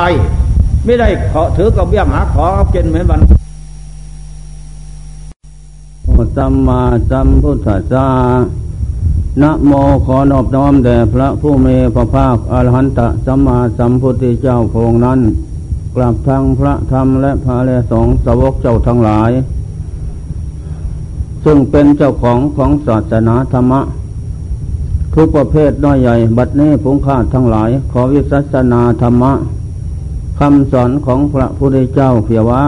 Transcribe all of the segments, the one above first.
ไปไม่ได้ขอถือกับเบี้ยหาขอเอาเกณฑ์เหมือนวันสัมมาสัมพุทธัสสะนะโมขอนอบน้อมแด่พระผู้มีพระภาคอรหันตสัมมาสัมพุทธเจ้าพงนั้น กลับทางพระธรรมและพระเลสงสวกเจ้าทั้งหลาย ซึ่งเป็นเจ้าของของศาสนาธรรมะ ทุกประเภทน้อยใหญ่ บัดนี้ผงข้าทั้งหลาย ขอวิสัสนาธรรมะ คำสอนของพระพุทธเจ้าเพียว่า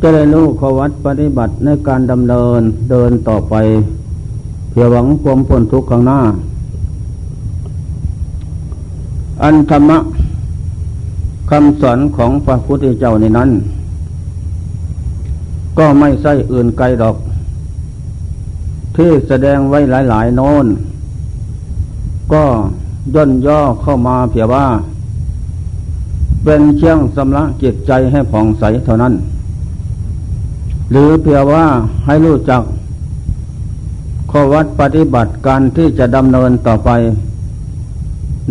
จะได้รู้ขวัดปฏิบัติในการดำเนินเดินต่อไป เพื่อหวังความพ้นทุกข์ข้างหน้า อันธรรมะคำสอนของพระพุทธเจ้าในนั้น ก็ไม่ใช่อื่นไกลดอก ที่แสดงไว้หลาย ๆ โน้น ก็ย่นย่อเข้ามาเพียว่า เป็นเชียงสำระจิตใจให้ผ่องใสเท่านั้น หรือเพียงว่าให้รู้จักข้อวัดปฏิบัติการที่จะดำเนินต่อไป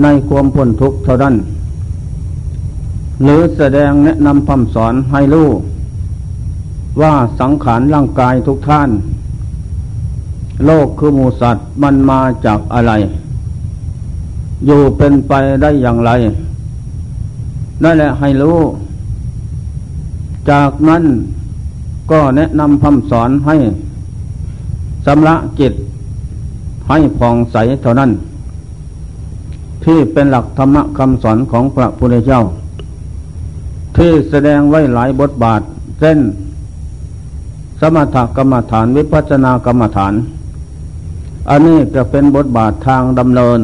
ในความพ้นทุกข์เท่านั้น หรือแสดงแนะนำคำสอนให้รู้ว่าสังขารร่างกายทุกท่าน โลกคือมูสัตว์มันมาจากอะไร อยู่เป็นไปได้อย่างไร นั่นแหละให้รู้ จากนั้นก็แนะนำคำสอนให้สำระจิต ให้ผ่องใสเท่านั้น ที่เป็นหลักธรรมะคำสอนของพระพุทธเจ้า ที่แสดงไว้หลายบทบาท เช่น สมถกรรมฐานวิปัสสนากรรมฐาน อันนี้จะเป็นบทบาททางดำเนิน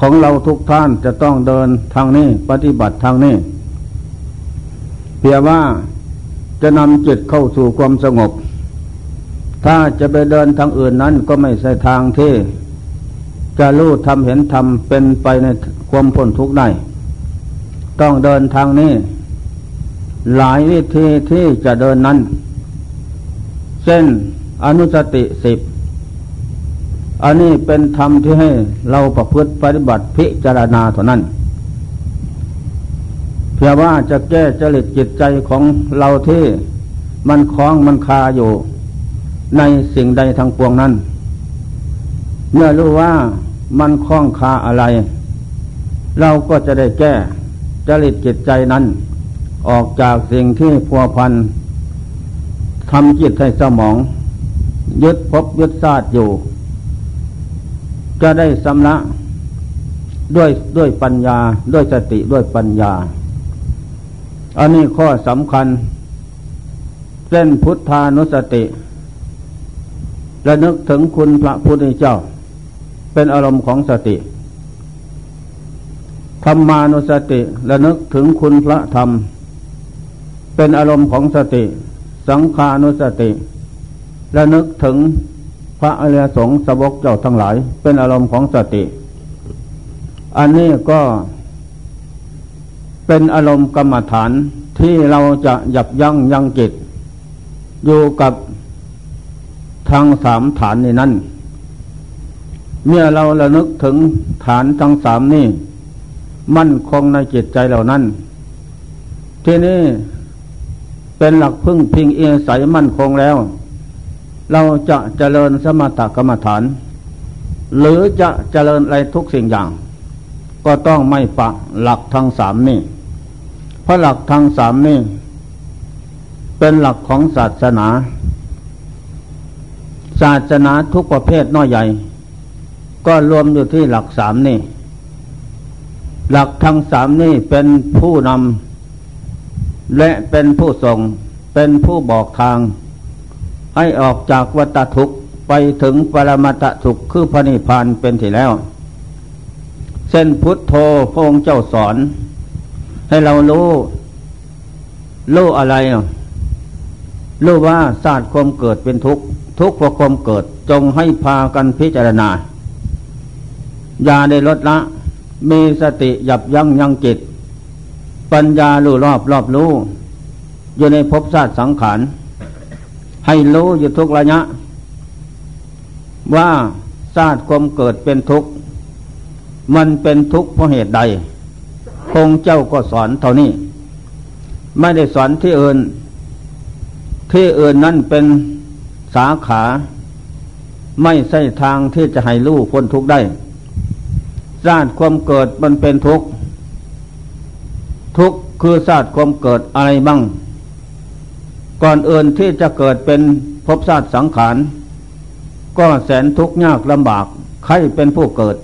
ของเราทุกท่านจะต้องเดินทางนี้ปฏิบัติทางนี้เพียงว่าจะนำจิตเข้าสู่ความสงบ ถ้าจะไปเดินทางอื่นนั้นก็ไม่ใช่ทางที่ จะรู้ทำเห็นทำเป็นไปในความพ้นทุกข์ได้ต้องเดินทางนี้ หลายวิธีที่จะเดินนั้น เช่นอนุสติสิบ อันนี้เป็นธรรมที่ให้เราประพฤติปฏิบัติพิจารณาเท่านั้น เพื่อว่าจะแก้จริตจิตใจของเราที่มันคล้องมันคาอยู่ในสิ่งใดทางปวงนั้น เมื่อรู้ว่ามันคล้องคาอะไร เราก็จะได้แก้จริตจิตใจนั้น ออกจากสิ่งที่พัวพันทำจิตให้สมอง ยึดพบยึดซาดอยู่ จะได้สำละด้วยด้วยปัญญาด้วยสติด้วยปัญญา อันนี้ข้อสำคัญเส้นพุทธานุสติระนึกถึงคุณพระพุทธเจ้า เป็นอารมณ์ของสติธรรมานุสติระนึกถึงคุณพระธรรม เป็นอารมณ์ของสติ สังขานุสติระนึกถึง พระอริยสงฆ์สาวกเจ้าทั้งหลาย เป็นอารมณ์ของสติ อันนี้ก็เป็นอารมณ์กรรมฐานที่เราจะยับยั้งยังจิต อยู่กับทางสามฐานนี้นั้น เมื่อเราระลึกถึงฐานทั้งสามนี้ มั่นคงในจิตใจเหล่านั้น ที่นี่เป็นหลักพึ่งพิงเอียใสมั่นคงแล้ว เราจะเจริญสมถกรรมฐาน หรือจะเจริญอะไรทุกสิ่งอย่าง ก็ต้องไม่ปะหลักทั้งสามนี่เพราะหลักทั้งสามนี่เป็นหลักของศาสนา ศาสนาทุกประเภทน้อยใหญ่ ก็รวมอยู่ที่หลักสามนี่หลักทั้งสามนี่เป็นผู้นำและเป็นผู้ส่งเป็นผู้บอกทาง ให้ออกจากวัฏทุกข์ไปถึงปรมัตทุกข์คือพระนิพพานเป็นที่แล้ว เส้นพุทโธพระองค์เจ้าสอน ให้เรารู้รู้อะไรรู้ว่าศาสตร์ความเกิดเป็นทุกข์ทุกข์เพราะความเกิดจงให้พากันพิจารณา อย่าได้ลดละ มีสติหยับยั้งยังจิต ปัญญารู้รอบรอบรู้ อยู่ในภพศาสตร์สังขาร ให้รู้อยู่ทุกระยะ ว่าศาสตร์ความเกิดเป็นทุกข์มันเป็นทุกข์เพราะเหตุใดพงเจ้าก็สอนเท่านี้ ไม่ได้สอนที่อื่น ที่อื่นนั่นเป็นสาขา ไม่ใช่ทางที่จะให้ลูกพ้นทุกข์ได้ศาสตร์ความเกิดมันเป็นทุกข์ทุกข์คือศาสตร์ความเกิดอะไรบ้าง ก่อนอื่นที่จะเกิดเป็นภพศาตร์สังขาร ก็แสนทุกข์ยากลำบากใครเป็นผู้เกิด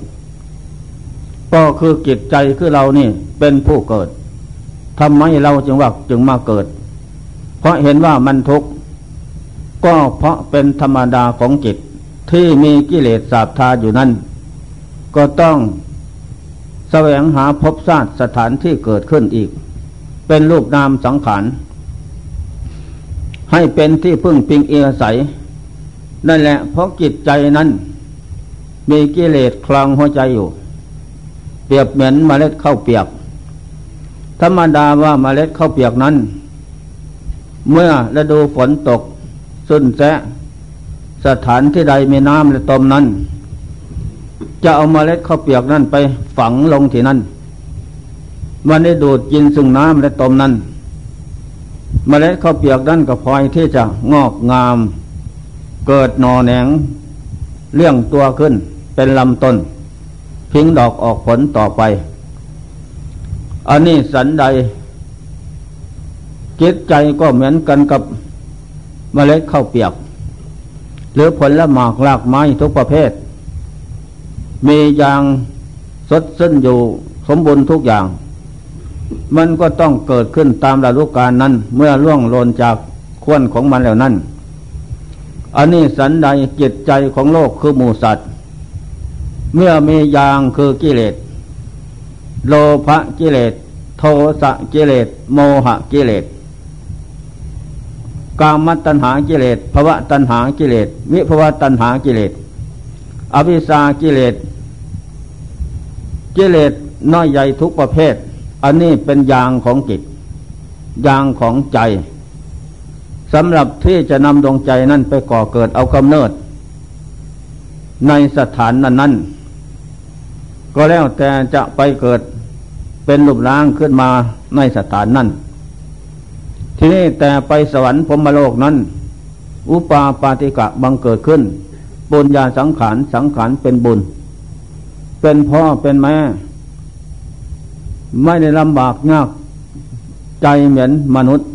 ก็คือจิตใจคือเรานี่เป็นผู้เกิดทำไมเราจึงว่าจึงมาเกิด เพราะเห็นว่ามันทุกข์ก็เพราะเป็นธรรมดาของจิตที่มีกิเลสสาบทาอยู่นั้นก็ต้องแสวงหาพบชาติสถานที่เกิดขึ้นอีก เป็นรูปนามสังขาร ให้เป็นที่พึ่งพิงเอียใสนั่นแหละเพราะจิตใจนั้น มีกิเลสคลองหัวใจอยู่ เปรียบเหมือนเมล็ดข้าวเปียก ธรรมดาว่าเมล็ดข้าวเปียกนั้น เมื่อฤดูฝนตกสุนแสสถานที่ใดมีน้ำและตมนั้น จะเอามาเล็ดข้าวเปียกนั้นไปฝังลงที่นั่นมันได้ดูดกินซึ่งน้ำและตมนั้น เมล็ดข้าวเปียกนั้นก็พลอยที่จะงอกงาม เกิดหนอแหนงเลี้ยงตัวขึ้นเป็นลำต้นพิงดอกออกผลต่อไป อันนี้สันใด จิตใจก็เหมือนกันกับเมล็ดข้าวเปียก หรือผลละหมากลากไม้ทุกประเภท มีอย่างสดสิ้นอยู่สมบูรณ์ทุกอย่าง มันก็ต้องเกิดขึ้นตามระลุการนั้น เมื่อล่วงโลนจากควนของมันแล้วนั้นอันนี้สันใดจิตใจของโลกคือหมูสัตว์ เมื่อมียางคือกิเลส โลภกิเลส โทสะกิเลส โมหะกิเลสกามตัณหากิเลสภวะตัณหากิเลส วิภวะตัณหากิเลส อวิชากิเลส กิเลสน้อยใหญ่ทุกประเภท อันนี้เป็นยางของจิตยางของใจสำหรับที่จะนำดวงใจนั้นไปก่อเกิดเอากำเนิด ในสถานนั้นนั้นก็แล้วแต่จะไปเกิดเป็นรูปร่างขึ้นมาในสถานนั้นทีนี้แต่ไปสวรรค์พรมโลกนั้น อุปาปาติกะบังเกิดขึ้นบุญญาสังขารสังขารเป็นบุญ เป็นพ่อเป็นแม่ ไม่ได้ลำบากยากใจเหมือนมนุษย์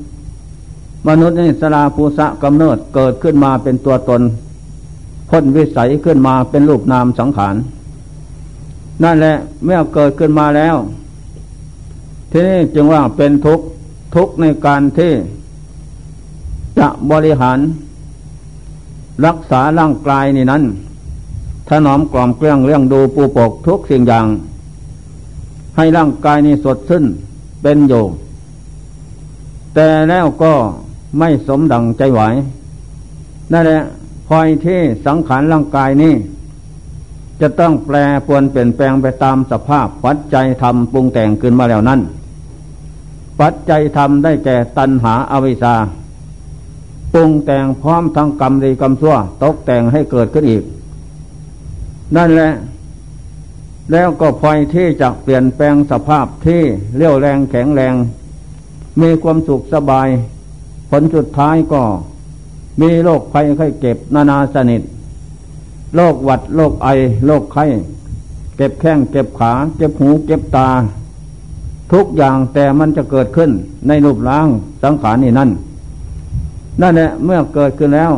มนุษย์นี่สลาภูษะกำเนิดเกิดขึ้นมาเป็นตัวตน พ้นวิสัยขึ้นมาเป็นรูปนามสังขาร นั่นแหละเมื่อเกิดขึ้นมาแล้ว ทีนี้จึงว่าเป็นทุกข์ทุกในการที่จะบริหาร รักษาร่างกายนี่นั้นถนอมกล่อมเกลี้ยงเรื่องดูปูปกทุกสิ่งอย่าง ให้ร่างกายนี้สดชื่นเป็นอยู่แต่แล้วก็ไม่สมดังใจไหวนั่นแหละพอยที่สังขารร่างกายนี้ จะต้องแปลปวนเปลี่ยนแปลงไปตามสภาพปัจจัยธรรมปรุงแต่งขึ้นมาแล้วนั้น ปัจจัยธรรมได้แก่ตัณหาอาวิชชาปรุงแต่งพร้อมทั้งกรรมดีกรรมชั่วตกแต่งให้เกิดขึ้นอีก นั่นแหละ แล้วก็พลอยที่จะเปลี่ยนแปลงสภาพที่เลี้ยวแรงแข็งแรง มีความสุขสบาย ผลสุดท้ายก็ มีโรคภัยไข้เก็บนานาสนิทโรคหวัดโรคไอโรคไข้เก็บแข้งเก็บขาเก็บหูเก็บตา ทุกอย่างแต่มันจะเกิดขึ้นในรูปร่างสังขารนี่นั่นนั่นแหละเมื่อเกิดขึ้นแล้ว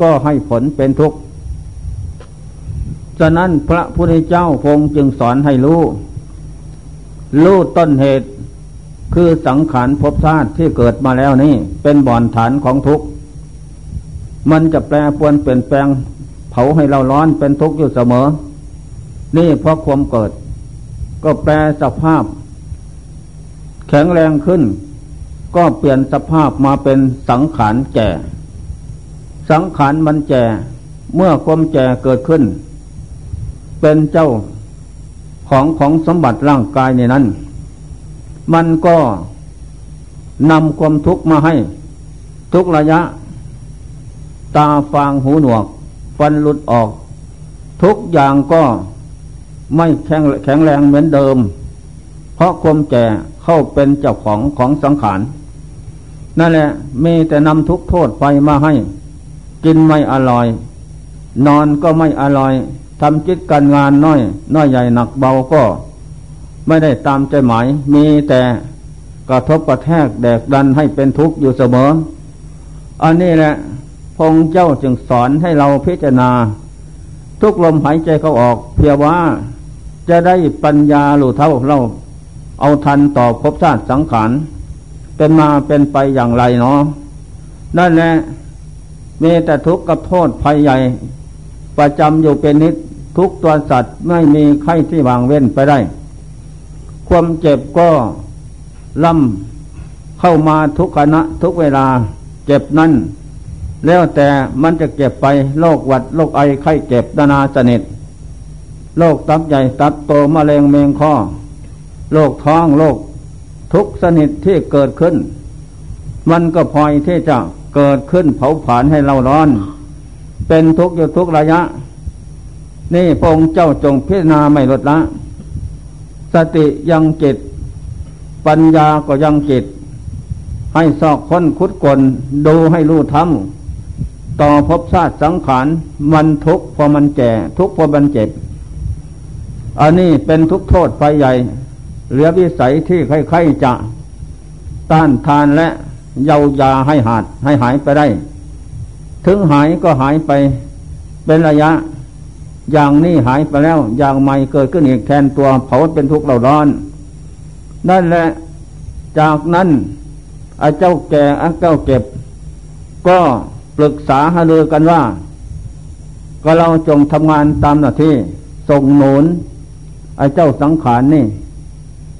ก็ให้ผลเป็นทุกข์ ฉะนั้นพระพุทธเจ้าคงจึงสอนให้รู้ รู้ต้นเหตุคือสังขารภพชาติที่เกิดมาแล้วนี่ เป็นบ่อนฐานของทุกข์ มันจะแปรปวนเปลี่ยนแปลง เผาให้เราร้อนเป็นทุกข์อยู่เสมอ นี่เพราะความเกิด ก็แปลสภาพ แข็งแรงขึ้น ก็เปลี่ยนสภาพมาเป็นสังขารแก่ สังขารมันแก่เมื่อความแก่เกิดขึ้น เป็นเจ้าของของสมบัติร่างกายในนั้น มันก็นำความทุกข์มาให้ ทุกระยะ ตาฟางหูหนวก ฟันหลุดออก ทุกอย่างก็ไม่แข็งแข็งแรงเหมือนเดิม เพราะความแก่เข้าเป็นเจ้าของของสังขารนั่นแหละมีแต่นำทุกโทษไปมาให้ กินไม่อร่อย นอนก็ไม่อร่อย ทำจิตการงานน้อย น้อยใหญ่หนักเบาก็ไม่ได้ตามใจหมาย มีแต่กระทบกระแทกแดกดันให้เป็นทุกข์อยู่เสมอ อันนี้แหละพงเจ้าจึงสอนให้เราพิจารณา ทุกลมหายใจเขาออก เพียงว่าจะได้ปัญญาหลุเท่าเราเอาทันต่อภพชาติสังขารเป็นมาเป็นไปอย่างไรเนาะนั่นแหละมีแต่ทุกข์กับโทษภัยใหญ่ ประจำอยู่เป็นนิด ทุกตัวสัตว์ไม่มีใครที่วางเว้นไปได้ ความเจ็บก็ล่ำเข้ามาทุกขณะทุกเวลาเจ็บนั่นแล้วแต่มันจะเก็บไปโรคหวัดโรคไอไข้เจ็บนานาสนิทโรคตับใหญ่ตับโตมะเร็งเมงคอโรคท้องโรคทุกสนิทที่เกิดขึ้น มันก็พลอยที่จะเกิดขึ้นเผาผลาญให้เราร้อน เป็นทุกข์อยู่ทุกระยะ นี่พงเจ้าจงพิจารณาไม่ลดละ สติยังจิต ปัญญาก็ยังจิต ให้ซอกค้นคุดกลดูให้รู้ทำต่อพบชาติสังขารมันทุกข์พอมันแก่ทุกข์พอมันเจ็บ อันนี้เป็นทุกโทษไฟใหญ่ เหลือวิสัยที่ใครๆจะต้านทานและเยายาให้หาดให้หายไปได้ ถึงหายก็หายไปเป็นระยะ อย่างนี้หายไปแล้ว อย่างใหม่เกิดขึ้นอีกแทนตัวเผาเป็นทุกข์เราร้อน นั่นแหละจากนั้นอาเจ้าแก่อาเจ้าเก็บ ก็ปรึกษาหารือกันว่า ก็เราจงทำงานตามหน้าที่ส่งหนุนไอ้เจ้าสังขารนนี่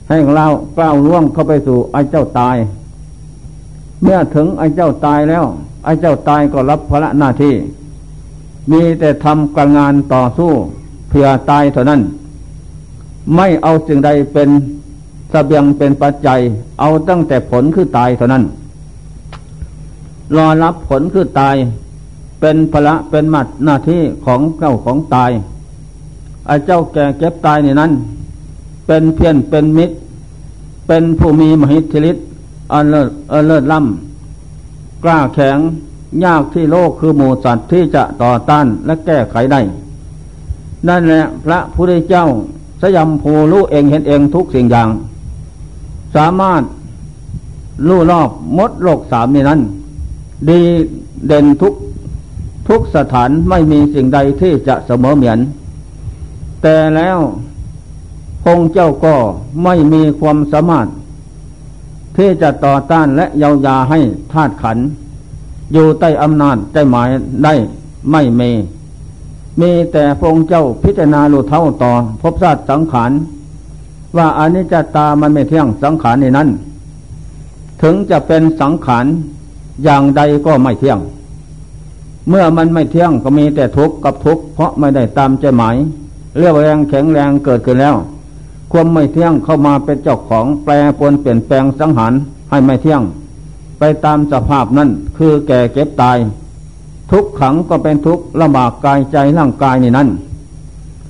ให้เราก้าวล่วงเข้าไปสู่ไอ้เจ้าตาย เมื่อถึงไอ้เจ้าตายแล้วไอ้เจ้าตายก็รับภาระหน้าที่ มีแต่ทำการงานต่อสู้เพื่อตายเท่านั้น ไม่เอาสิ่งใดเป็นสเสบียงเป็นปัจจัย เอาตั้งแต่ผลคือตายเท่านั้น รอรับผลคือตาย เป็นภละเป็นมัดหน้าที่ของเจ้าของตายไอ้เจ้าแก่เก็บตายในนั้น เป็นเพียนเป็นมิตร เป็นผู้มีมหิทธิฤทธิ์อันเลิศอันเลิศล้ำกล้าแข็ง ยากที่โลกคือหมูสัตว์ที่จะต่อต้านและแก้ไขได้นั่นแหละพระพุทธเจ้าสยามภูรู้เองเห็นเองทุกสิ่งอย่าง สามารถรู้รอบมดโลกสามนี้นั้น ดีเด่นทุกทุกสถานไม่มีสิ่งใดที่จะเสมอเหมือน แต่แล้วองค์เจ้าก็ไม่มีความสามารถ ที่จะต่อต้านและเยาวยาให้ธาตุขัน อยู่ใต้อำนาจใจหมายได้ไม่เม มีแต่พระองค์เจ้าพิจารณาลูเท่าต่อพบชาติสังขารว่าอนิจจตามันไม่เที่ยงสังขารในนั้น ถึงจะเป็นสังขารอย่างใดก็ไม่เที่ยง เมื่อมันไม่เที่ยงก็มีแต่ทุกข์กับทุกข์เพราะไม่ได้ตามใจหมายเรียกแรงแข็งแรงเกิดขึ้นแล้ว ความไม่เที่ยงเข้ามาเป็นเจ้าของแปรปวนเปลี่ยนแปลงสังหารให้ไม่เที่ยง ไปตามสภาพนั้นคือแก่เก็บตาย ทุกขังก็เป็นทุกข์ลำบากกายใจร่างกายในนั่น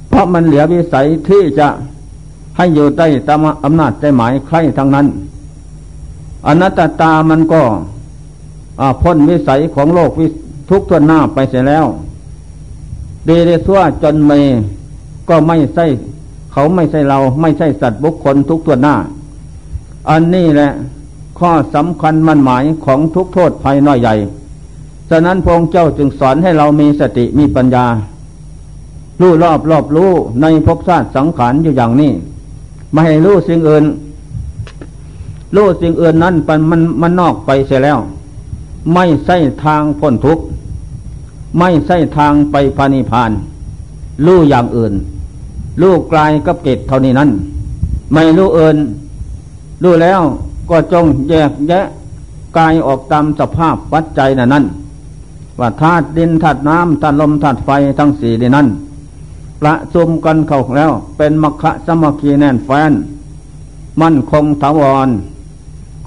เพราะมันเหลือวิสัยที่จะให้อยู่ใต้ตามอำนาจใจหมายใครทั้งนั้น อนัตตามันก็พ้นวิสัยของโลกวิทุกทวนหน้าไปเสียแล้วดีเดซัวจนเมก็ไม่ใช่เขาไม่ใช่เราไม่ใช่สัตว์บุคคลทุกตัวหน้า อันนี้แหละ ข้อสำคัญมั่นหมายของทุกโทษภัยน้อยใหญ่ ฉะนั้นพระองค์เจ้าจึงสอนให้เรามีสติมีปัญญา รู้รอบรอบรู้ในภพชาติสังขารอยู่อย่างนี้ ไม่ให้รู้สิ่งอื่น รู้สิ่งอื่นนั้นมันมันมันนอกไปเสียแล้ว ไม่ใช่ทางพ้นทุกข์ไม่ใช่ทางไปพานิพานรู้อย่างอื่นรู้กลายกับเกตเท่านี้นั้น ไม่รู้เอินรู้แล้ว ก็จงแยกแยะกายออกตามสภาพวัดใจน่ะนั้น ว่าธาตุดินธาตุน้ำธาตุลมธาตุไฟทั้งสี่นั้นประชุมกันเข้าแล้วเป็นมคะสมคีแน่นแฟน มั่นคงถาวร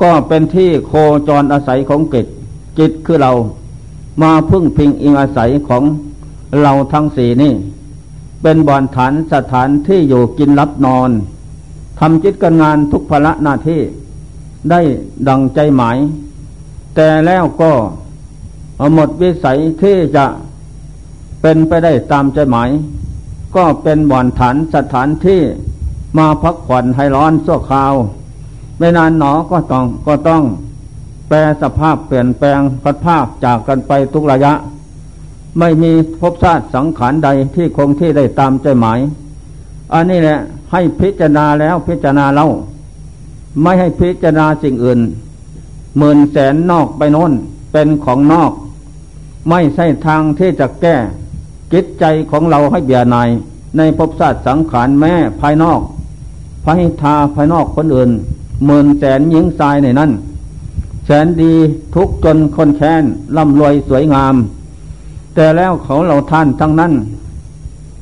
ก็เป็นที่โคจรอาศัยของกิจจิตคือเรามาพึ่งพิงอิงอาศัยของเราทั้งสี่นี่ เป็นบ่อนฐานสถานที่อยู่กินรับนอนทำจิตการงานทุกภาระหน้าที่ ได้ดังใจหมาย แต่แล้วก็หมดวิสัยที่จะเป็นไปได้ตามใจหมาย ก็เป็นบ่อนฐานสถานที่มาพักผ่อนให้ร้อนสั่วคราว ไม่นานหนอก็ต้องก็ต้อง แปลสภาพเปลี่ยนแปลงพัดภาพจากกันไปทุกระยะ ไม่มีภพชาติสังขารใดที่คงที่ได้ตามใจหมาย อันนี้แหละให้พิจารณาแล้วพิจารณาเล่า ไม่ให้พิจารณาสิ่งอื่นหมื่นแสนนอกไปโน้นเป็นของนอก ไม่ใช่ทางที่จะแก้จิตใจของเราให้เบียนายในภพชาติสังขารแม่ภายนอกภายทาภายนอกคนอื่นหมื่นแสนหญิงทรายในนั้นแสนดีทุกจนคนแค้นร่ำรวยสวยงาม แต่แล้วเขาเราท่านทั้งนั้น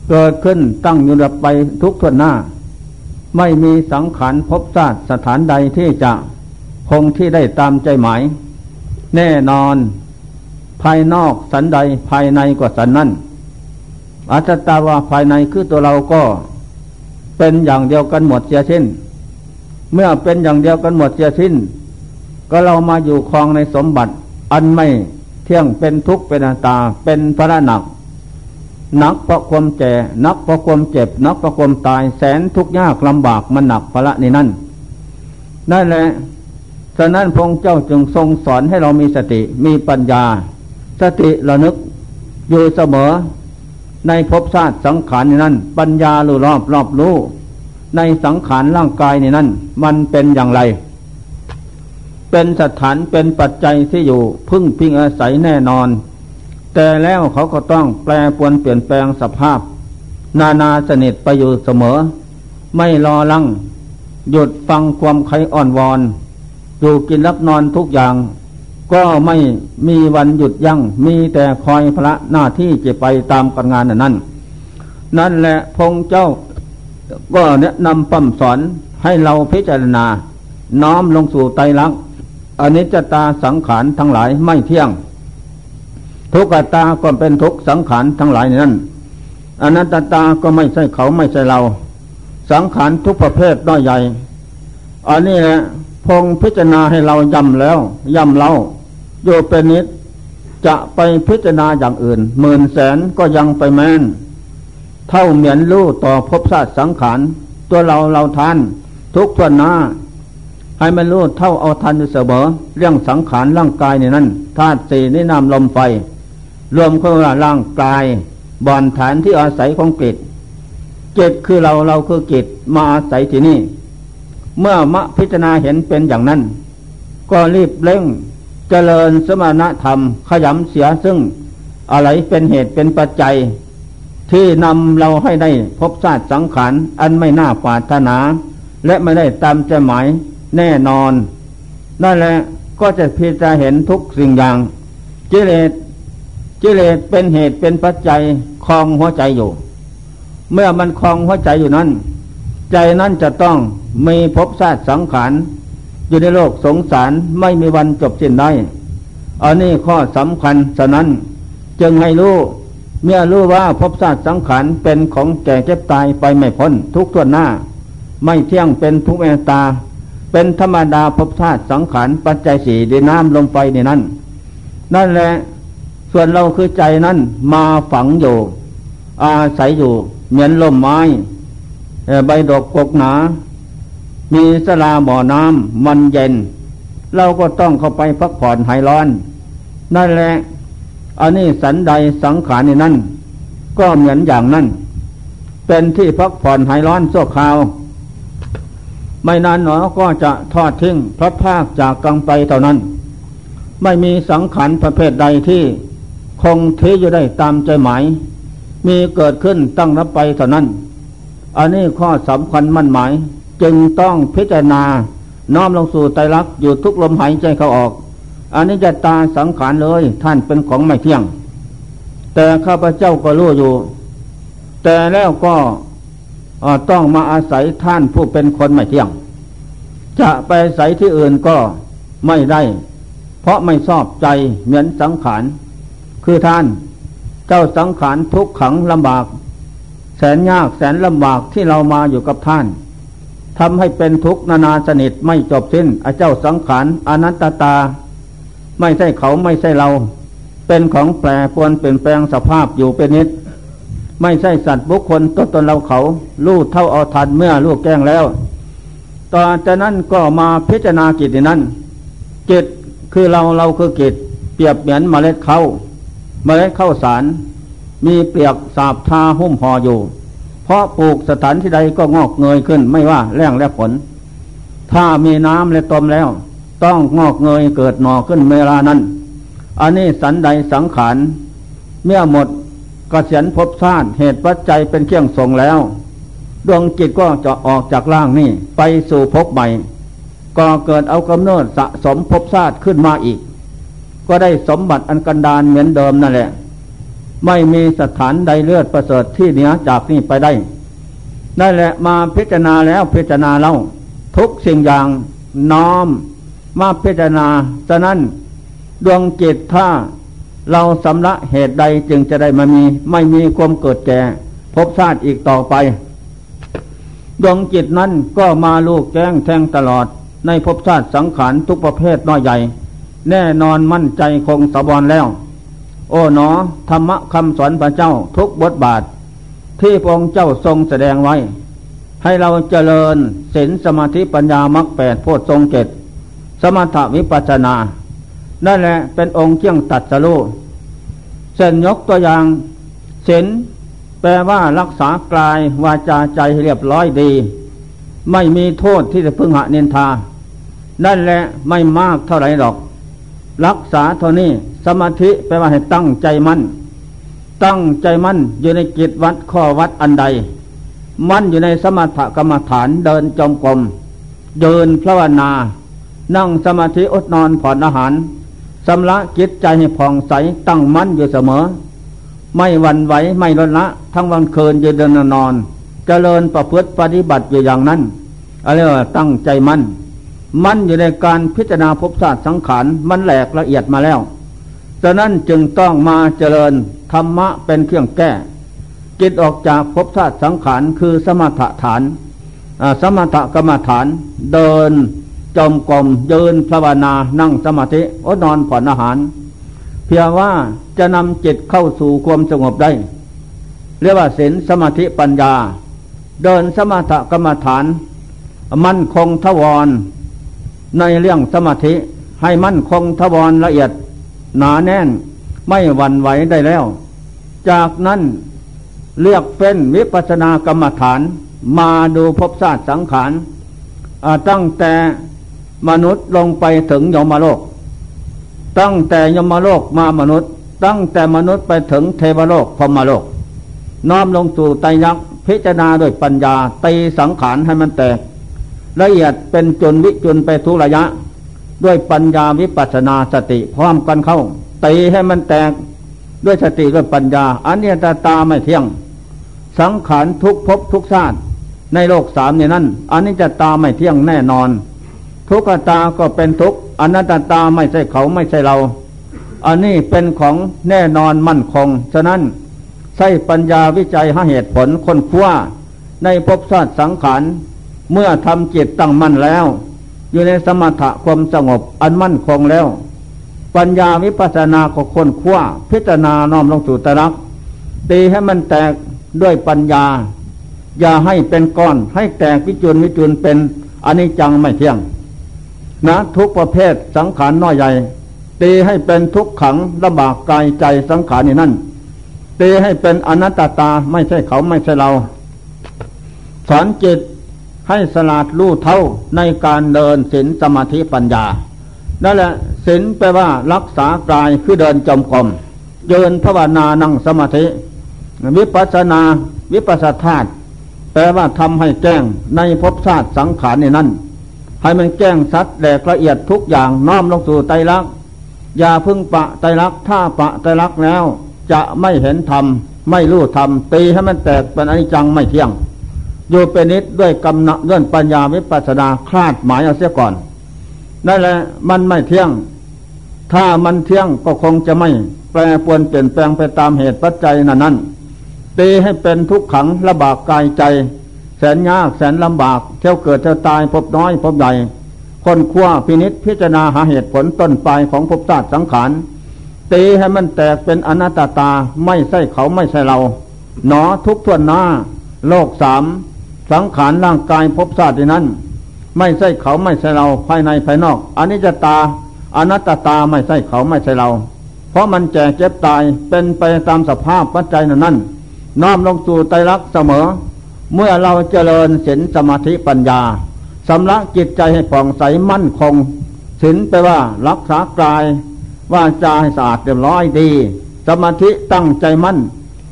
เกิดขึ้นตั้งอยู่ดับไปทุกทวนหน้า ไม่มีสังขารพบชาติสถานใดที่จะคงที่ได้ตามใจหมาย แน่นอน ภายนอกสันใดภายในกว่าสันนั้นอัตตาว่าภายในคือตัวเราก็ เป็นอย่างเดียวกันหมดเสียสิ้น เมื่อเป็นอย่างเดียวกันหมดเสียสิ้น ก็เรามาอยู่คลองในสมบัติ อันไม่เที่ยงเป็นทุกข์เป็นตาเป็นพระหนัก นักเพราะความแก่นักเพราะความเจ็บ นักเพราะความตายแสนทุกข์ยากลำบากมันหนักพระในนั้นนั่นแหละฉะนั้นพงเจ้าจึงทรงสอนให้เรามีสติมีปัญญา สติระนึกอยู่เสมอ ในภพชาติสังขารในนั้น ปัญญารู้รอบรอบรู้ในสังขารร่างกายในนั้น มันเป็นอย่างไร เป็นสถานเป็นปัจจัยที่อยู่ พึ่งพิงอาศัยแน่นอน แต่แล้วเขาก็ต้องแปลปวนเปลี่ยนแปลงสภาพ นานาสนิทไปอยู่เสมอ ไม่รอลังหยุดฟังความใครอ่อนวอนอยู่กินรับนอนทุกอย่าง ก็ไม่มีวันหยุดยัง้งมีแต่คอยพระหน้าที่จะไปตามการงานนั้น นั่นแหละพงเจ้าก็แนะนำปั้มสอนให้เราพิจารณา น้อมลงสู่ไตรลักษณ์อนิจจตาสังขารทั้งหลายไม่เที่ยง ทุกขตาก็เป็นทุกสังขารทั้งหลายนั้นอนัตตาก็ไม่ใช่เขาไม่ใช่เรา สังขารทุกประเภทน้อยใหญ่ อันนี้แหละพงพิจารณาให้เราย้ำแล้วย้ำเล่าโยเป็นนิดจะไปพิจารณาอย่างอื่นหมื่นแสนก็ยังไปแม่น เท่าเหมือนรู้ต่อภพชาติสังขารตัวเราเราทาน ทุกทวนหน้า ให้มันรู้เท่าเอาทันเสมอเรื่องสังขารร่างกายในนั้นธาตุสี่นินามลมไฟ รวมเข้าว่าร่างกายบ่อนฐานที่อาศัยของกิจจิตคือเราเราคือกิจมาอาศัยที่นี่ เมื่อมะพิจารณาเห็นเป็นอย่างนั้น ก็รีบเร่งเจริญสมณธรรมขยำเสียซึ่งอะไรเป็นเหตุเป็นปัจจัย ที่นำเราให้ได้พบชาติสังขารอันไม่น่าปรารถนา และไม่ได้ตามใจหมายแน่นอนนั่นแหละก็จะพิจารเห็นทุกสิ่งอย่างกิเลส กิเลสเป็นเหตุเป็นปัจจัยคลองหัวใจอยู่ เมื่อมันคลองหัวใจอยู่นั้น ใจนั้นจะต้องมีภพชาติสังขารอยู่ในโลกสงสารไม่มีวันจบสิ้นได้ อันนี้ข้อสำคัญฉะนั้นจึงให้รู้เมื่อรู้ว่าภพชาติสังขารเป็นของแก่เจ็บตายไปไม่พ้นทุกตัวหน้า ไม่เที่ยงเป็นทุกเมตตา เป็นธรรมดาภพชาติสังขารปัจจัยสี่ดินน้ำลงไปในนั้น นั่นแหละ ส่วนเราคือใจนั้น มาฝังอยู่ อาศัยอยู่ เหมือนลมไม้ใบดอกกกหนา มีสลาบ่อน้ำมันเย็น เราก็ต้องเข้าไปพักผ่อนหายร้อน นั่นแหละอันนี้สันใดสังขารในนั้นก็เหมือนอย่างนั้น เป็นที่พักผ่อนหายร้อนโซคราว ไม่นานหนอก็จะทอดทิ้งพระภาคจากกังไปเท่านั้น ไม่มีสังขารประเภทใดที่ คงเทอยู่ได้ตามใจหมาย มีเกิดขึ้นตั้งนับไปเท่านั้น อันนี้ข้อสำคัญมั่นหมาย จึงต้องพิจารณาน้อมลงสู่ไตรลักษณ์อยู่ทุกลมหายใจเข้าออกอันนี้จะตาสังขารเลยท่านเป็นของไม่เที่ยง แต่ข้าพเจ้าก็รู้อยู่ แต่แล้วก็ต้องมาอาศัยท่านผู้เป็นคนไม่เที่ยง จะไปอาศัยที่อื่นก็ไม่ได้ เพราะไม่ชอบใจเหมือนสังขาร คือท่านเจ้าสังขารทุกขังลำบาก แสนยากแสนลำบากที่เรามาอยู่กับท่านทำให้เป็นทุกข์นานาสนิทไม่จบสิ้นอเจ้าสังขารอนัตตตา ไม่ใช่เขาไม่ใช่เรา เป็นของแปรปวนเปลี่ยนแปลงสภาพอยู่เป็นนิด ไม่ใช่สัตว์บุคคลตัวตนเราเขาลู่เท่าเอาทันเมื่อลูกแก้งแล้วต่อจากนั้นก็มาพิจารณากิจนั้นจิตคือเราเราคือกิจเปรียบเหมือนเมล็ดเข้า เมล็ดเข้าสาร มีเปลือกสาบทาหุ้มห่ออยู่ เพราะปลูกสถานที่ใดก็งอกเงยขึ้นไม่ว่าแรงและฝนถ้ามีน้ำและตมแล้ว ต้องงอกเงยเกิดหน่อขึ้นเวลานั้น อันนี้สันใดสังขาร เมื่อหมดกเกษียณภพชาติเหตุปัจจัยเป็นเครื่องส่งแล้ว ดวงจิตก็จะออกจากร่างนี้ไปสู่ภพใหม่ ก็เกิดเอากำเนิดสะสมภพชาติขึ้นมาอีก ก็ได้สมบัติอันกันดานเหมือนเดิมนั่นแหละ ไม่มีสถานใดเลือดประเสริฐที่เหนือจากนี้ไปได้นั่นแหละมาพิจารณาแล้วพิจารณาเล่าทุกสิ่งอย่างน้อมมาพิจารณาฉะนั้นดวงจิตถ้าเราสำละเหตุใดจึงจะได้มามี ไม่มีความเกิดแก่พบชาติอีกต่อไป ดวงจิตนั้นก็มาลูกแจ้งแทงตลอดในภพชาติสังขารทุกประเภทน้อยใหญ่ แน่นอนมั่นใจคงสบอนแล้ว โอ๋หนอ ธรรมะคำสอนพระเจ้าทุกบทบาท ที่พระองค์เจ้าทรงแสดงไว้ ให้เราเจริญศีลสมาธิปัญญามรรคแปดโพชทรงเกตสมถวิปัสนา นั่นแหละเป็นองค์เกี่ยงตัดสลูเส้นยกตัวอย่างศีลแปลว่ารักษากายวาจาใจเรียบร้อยดี ไม่มีโทษที่จะพึงหะเนินทานั่นแหละไม่มากเท่าไหร่หรอก รักษาเท่านี้สมาธิแปลว่าให้ตั้งใจมัน่นตั้งใจมั่นอยู่ในกิจวัดข้อวัดอันใด มั่นอยู่ในสมถกรรมฐานเดินจมกรมเดินภาวนา นั่งสมาธิอดนอนผ่อนอาหารสำละจิตใจให้ผ่องใสตั้งมั่นอยู่เสมอ ไม่หวั่นไหวไม่ลดละ ทั้งวันคืนยืนเดินนอนเจริญประพฤติปฏิบัติอยู่อย่างนั้นอะไรว่าตั้งใจมั่น มันอยู่ในการพิจารณาภพศาตร์สังขารมันแหลกละเอียดมาแล้วฉะนั้นจึงต้องมาเจริญธรรมะเป็นเครื่องแก้จิตออกจากภพศาตร์สังขารคือสมถะฐานสมถกรรมฐาน เดินจมกลมยืนภาวนานั่งสมาธิอดนอนผ่อนอาหาร เพียงว่าจะนำจิตเข้าสู่ความสงบได้ เรียกว่าศีลสมาธิปัญญา เดินสมถกรรมฐาน มั่นคงทวร ในเรื่องสมาธิให้มั่นคงทวรละเอียด หนาแน่นไม่หวั่นไหวได้แล้ว จากนั้นเรียกเป็นวิปัสนากรรมฐานมาดูภพชาสติสังขารตั้งแต่มนุษย์ลงไปถึงยมโลก ตั้งแต่ยมโลกมามนุษย์ ตั้งแต่มนุษย์ไปถึงเทวโลกพมโลก น้อมลงสู่ไตรยักษ์พิจารณาโดยปัญญาตีสังขารให้มันแตก ละเอียดเป็นจนวิจุนไปทุระยะ ด้วยปัญญาวิปัสนาสติพร้อมกันเข้าตีให้มันแตกด้วยสติด้วยปัญญา อันนี้ตาตาไม่เที่ยง สังขารทุกภพทุกชาติในโลกสามนี่นั่นอันนี้จะตาไม่เที่ยงแน่นอน ทุกตาก็เป็นทุกอนัตตาไม่ใช่เขาไม่ใช่เรา อันนี้เป็นของแน่นอนมั่นคง ฉะนั้นใช้ปัญญาวิจัยหาเหตุผลคนคว้าในภพชาติสังขาร เมื่อทำจิตตั้งมั่นแล้ว อยู่ในสมถะความสงบอันมั่นคงแล้ว ปัญญาวิปัสสนาของคนขั้วพิจารณาน้อมลงสู่ตรักตีให้มันแตกด้วยปัญญา อย่าให้เป็นก้อนให้แตกวิจุนวิจุนเป็นอนิจจังไม่เที่ยง นะ ทุกประเภทสังขารน้อยใหญ่ตีให้เป็นทุกขังลำบากกายใจสังขารนี่นั่นตีให้เป็นอนัตตาตาไม่ใช่เขาไม่ใช่เรา สอนจิต ให้สลาดรู้เท่าในการเดินศีลสมาธิปัญญา นั่นแหละศีลแปลว่ารักษากายคือเดินจมกรมเดินภาวนานั่งสมาธิ วิปัสนาวิปัสสธาตุแปลว่าทำให้แจ้งในภพชาติสังขารนี่นั่นให้มันแจ้งสัดแหลกละเอียดทุกอย่างน้อมลงสู่ไตรลักษณ์อย่าพึ่งปะไตรลักษณ์ถ้าปะไตรลักษณ์แล้ว จะไม่เห็นธรรมไม่รู้ธรรมตีให้มันแตกเป็นอนิจจังไม่เที่ยง อยู่เป็นนิดด้วยกำนัเรื่องปัญญาวิปัสนาคลาดหมายเอาเสียก่อนนั่นแหละมันไม่เที่ยง ถ้ามันเที่ยงก็คงจะไม่ แปรปวนเปลี่ยนแปลงไปตามเหตุปัจจัยนั้นนั้นตีให้เป็นทุกขังระบากกายใจ แสนยากแสนลำบาก เที่ยวเกิดเที่ยวตายพบน้อยพบใหญ่คนคว้าพินิษพิจารณาหาเหตุผลต้นปลายของภพชาติสังขารตีให้มันแตกเป็นอนัตตาไม่ใช่เขาไม่ใช่เรา หนอทุกทวนหน้า โลกสาม สังขารร่างกายภพชาตินั้น ไม่ใช่เขาไม่ใช่เราภายในภายนอกอนนี้จตาอนัตตาไม่ใช่เขาไม่ใช่เรา เพราะมันแจกเจ็บตายเป็นไปตามสภาพปัจจัยนั้นน้อมลงสู่ไตรักเสมอ เมื่อเราเจริญศีลสมาธิปัญญาสำลักจิตใจให้ผ่องใสมั่นคงศีลแปลว่ารักษากายว่าจาให้สะอาดเรียบร้อยดี สมาธิตั้งใจมั่น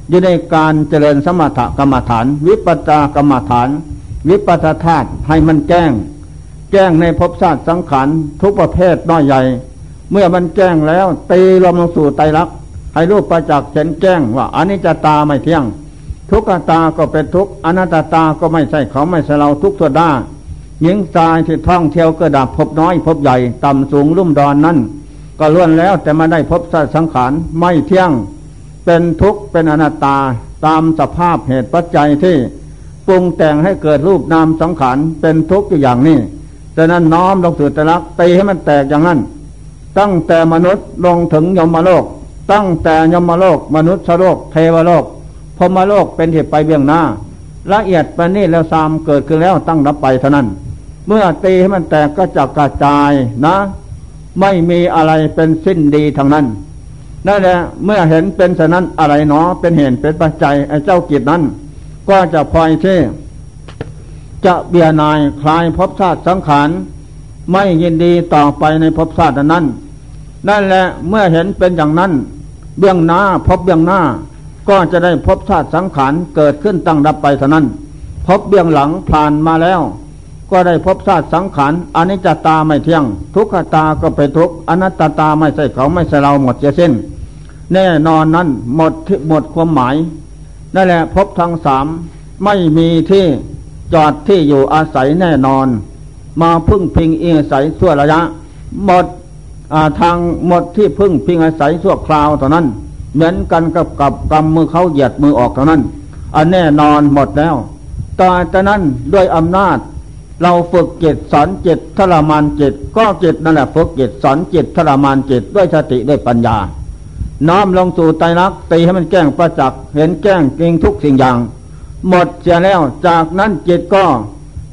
อยู่ในการเจริญสมถกรรมฐาน วิปัสสกรรมฐาน วิปัสสธาตุให้มันแจ้ง แจ้งในภพชาติสังขารทุกประเภทน้อยใหญ่ เมื่อมันแจ้งแล้วตีลมลงสู่ไตรักให้รูปประจักษ์เห็นแจ้งว่าอันนี้จะตาไม่เที่ยง ทุกขตาก็เป็นทุกอนัตตาก็ไม่ใช่เขาไม่ใช่เราทุกตัวด้าหญิงชายที่ท่องเที่ยวก็ดับพบน้อยพบใหญ่ ต่ำสูงลุ่มดอนนั่นก็ล้วนแล้วแต่มาได้พบสัสังขารไม่เที่ยง เป็นทุกข์เป็นอนัตตาตามสภาพเหตุปัจจัยที่ปรุงแต่งให้เกิดรูปนามสังขารเป็นทุกข์อยู่อย่างนี้ดังนั้นน้อมลงสู่ตรักตีให้มันแตกอย่างนั้น ตั้งแต่มนุษย์ลงถึงยมโลก ตั้งแต่ยมโลก มนุษย์โลก เทวโลกพมโลกเป็นเหตุไปเบื้องหน้า ละเอียดปนนี้แล้วซามเกิดขึ้นแล้วตั้งรับไปเท่านั้น เมื่อตีให้มันแตกก็จะกระจายนะ ไม่มีอะไรเป็นสิ้นดีทางนั้น นั่นแหละเมื่อเห็นเป็นฉะนั้นอะไรเนาะเป็นเหตุเป็นปัจจัยไอ้เจ้ากิจนั้น ก็จะพลอยที่จะเบียนายคลายภพชาติสังขารไม่ยินดีต่อไปในภพชาตินั้น นั่นแหละเมื่อเห็นเป็นอย่างนั้น เบื้องหน้าพบเบื้องหน้า ก็จะได้พบชาติสังขารเกิดขึ้นตั้งดับไปเท่านั้นพบเบื้องหลังผ่านมาแล้ว ก็ได้พบชาติสังขารอนิจจตาไม่เที่ยง ทุกขตาก็ไปทุกอนัตตตาไม่ใช่เขาไม่ใช่เราหมดเส้น แน่นอนนั้นหมดหมดความหมายนั่นแหละพบทางสามไม่มีที่จอดที่อยู่อาศัยแน่นอน มาพึ่งพิงอาศัยชั่วระยะ หมดทางหมดที่พึ่งพิงอาศัยชั่วคราวเท่านั้น เหมือนกันกับกับกำมือเขาเหยียดมือออกเท่านั้น อันแน่นอนหมดแล้วต่อจากนั้นด้วยอำนาจ เราฝึกจิตสอนจิตทรมานจิตก็จิตนั่นแหละฝึกจิตสอนจิตทรมานจิตด้วยสติด้วยปัญญา น้อมลงสู่ไตรักษ์ตีให้มันแก้งประจักษ์เห็นแก้งจริงทุกสิ่งอย่าง หมดเสียแล้วจากนั้นจิตก็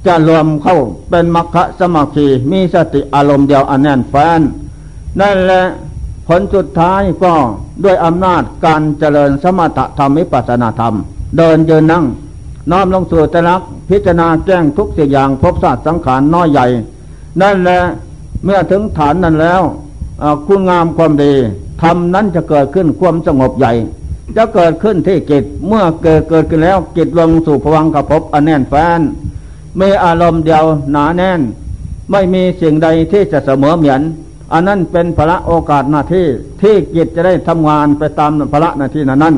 จะรวมเข้าเป็นมรรคสมาธิมีสติอารมณ์เดียวอันแน่นแฟ้นนั่นแหละผลสุดท้ายก็ด้วยอำนาจการเจริญสมถธรรมวิปัสนาธรรม เดินเยินนั่ง น้อมลงสู่ตรักพิจารณาแจ้งทุกสิ่งอย่างพบศาสตร์สังขารน้อยใหญ่ นั่นแหละเมื่อถึงฐานนั้นแล้วคุณงามความดี ทำนั้นจะเกิดขึ้นความสงบใหญ่ จะเกิดขึ้นที่จิตเมื่อเกิดเกิดขึ้นแล้วจิตลงสู่ภวังกับพบอันแน่นแฟนมีอารมณ์เดียวหนาแน่น ไม่มีสิ่งใดที่จะเสมอเหมือนอันนั้นเป็นพระโอกาสหน้าที่ที่จิตจะได้ทำงานไปตามพระหน้าที่นั้น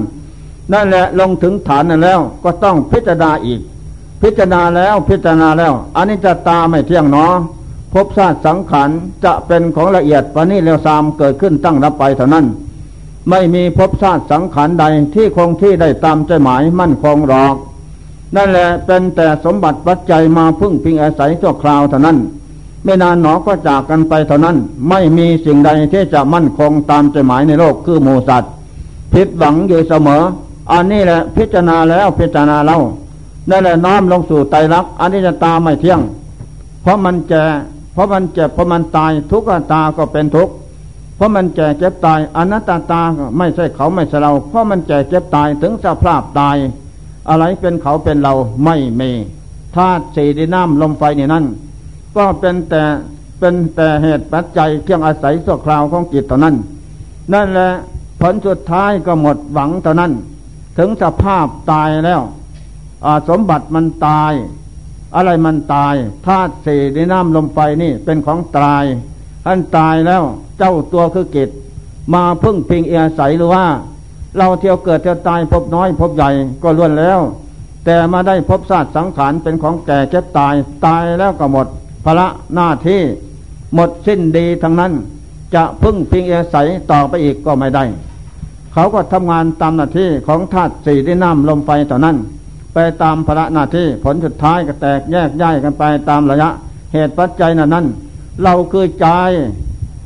นั่นแหละลงถึงฐานนั้นแล้วก็ต้องพิจารณาอีก พิจารณาแล้วพิจารณาแล้วอันนี้จะตาไม่เที่ยงเนาะ พบชาติสังขารจะเป็นของละเอียดปานนี้แล้วซามเกิดขึ้นตั้งรับไปเท่านั้น ไม่มีพบชาติสังขารใดที่คงที่ได้ตามใจหมายมั่นคงหรอก นั่นแหละเป็นแต่สมบัติปัจจัยมาพึ่งพิงอาศัยชั่วคราวเท่านั้น ไม่นานหนอก็จากกันไปเท่านั้น ไม่มีสิ่งใดที่จะมั่นคงตามใจหมายในโลกคือหมูสัตว์ผิดหวังอยู่เสมอ อันนี้แหละพิจารณาแล้วพิจารณาเล่านั่นแหละน้อมลงสู่ไตรักอันนี้จะตาไม่เที่ยง เพราะมันแก่ เพราะมันเจ็บเพราะมันตาย ทุกขตาก็เป็นทุกข์เพราะมันแก่เจ็บตายอนัตตาตาไม่ใช่เขาไม่ใช่เรา เพราะมันแก่เจ็บตายถึงสภาพตาย อะไรเป็นเขาเป็นเราไม่มีธาตุสี่ดินน้ำลมไฟนี่นั่นก็เป็นแต่เป็นแต่เหตุปัจจัยเครื่องอาศัยสัวคราวของจิตเท่านั้น นั่นแหละผลสุดท้ายก็หมดหวังเท่านั้น ถึงสภาพตายแล้วสมบัติมันตาย อะไรมันตายธาตุสี่ในน้ำลมไฟนี่เป็นของตายท่านตายแล้วเจ้าตัวคือกิจมาพึ่งพิงเอียใสหรือว่า เราเที่ยวเกิดเที่ยวตายพบน้อยพบใหญ่ก็ล้วนแล้ว แต่มาได้พบศาสตร์สังขารเป็นของแก่เจ็บตายตายแล้วก็หมดภระหน้าที่หมดสิ้นดีทั้งนั้น จะพึ่งพิงเอาศัยต่อไปอีกก็ไม่ได้ เขาก็ทำงานตามหน้าที่ของธาตุสี่ที่น้ำลมไฟต่อนั้น ไปตามภาระหน้าที่ผลสุดท้ายก็แตกแยกย้ายกันไปตามระยะ เหตุปัจจัยนั้นนั้นเราคือใจ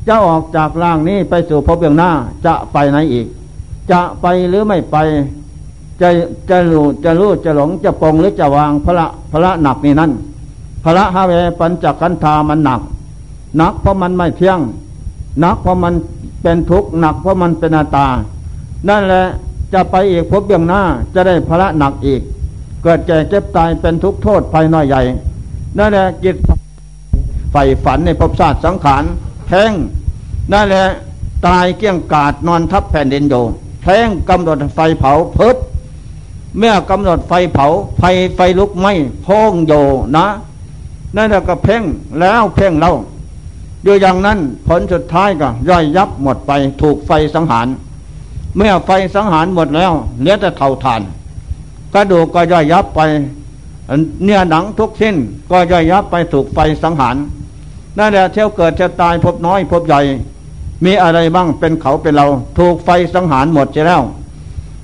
จะออกจากร่างนี้ไปสู่พบเบื้องหน้าจะไปไหนอีก จะไปหรือไม่ไป จะจะรู้จะรู้จะหลงจะปองหรือจะวางพระพระหนักนี่นั่นพระฮาเวปัญจกันธามันหนักหนักเพราะมันไม่เที่ยงหนักเพราะมันเป็นทุกข์หนักเพราะมันเป็นอาตา นั่นแหละจะไปอีกพบเบื้องหน้าจะได้พระหนักอีก เกิดแก่เจ็บตายเป็นทุกโทษภายน้อยใหญ่นั่นแหละจิตใฝ่ฝันในภพชาติสังขารแท้งนั่นแหละตายเกี้ยงกาดนอนทับแผ่นดินโยแท้งกำหนดไฟเผาเพิบเมื่อกำหนดไฟเผาไฟไฟลุกไหมพองโยนะนั่นแหละก็เพ่งแล้วเพ่งเล่าอยู่อย่างนั้นผลสุดท้ายก็ย่อยยับหมดไปถูกไฟสังหาร เมื่อไฟสังหารหมดแล้วเหลือแต่เท่าทาน กระดูกก็ย่อยยับไป เนื้อหนังทุกสิ้นก็ย่อยยับไปถูกไฟสังหารนั่นแหละเที่ยวเกิดเที่ยวตายพบน้อยพบใหญ่ มีอะไรบ้างเป็นเขาเป็นเรา ถูกไฟสังหารหมดจะแล้ว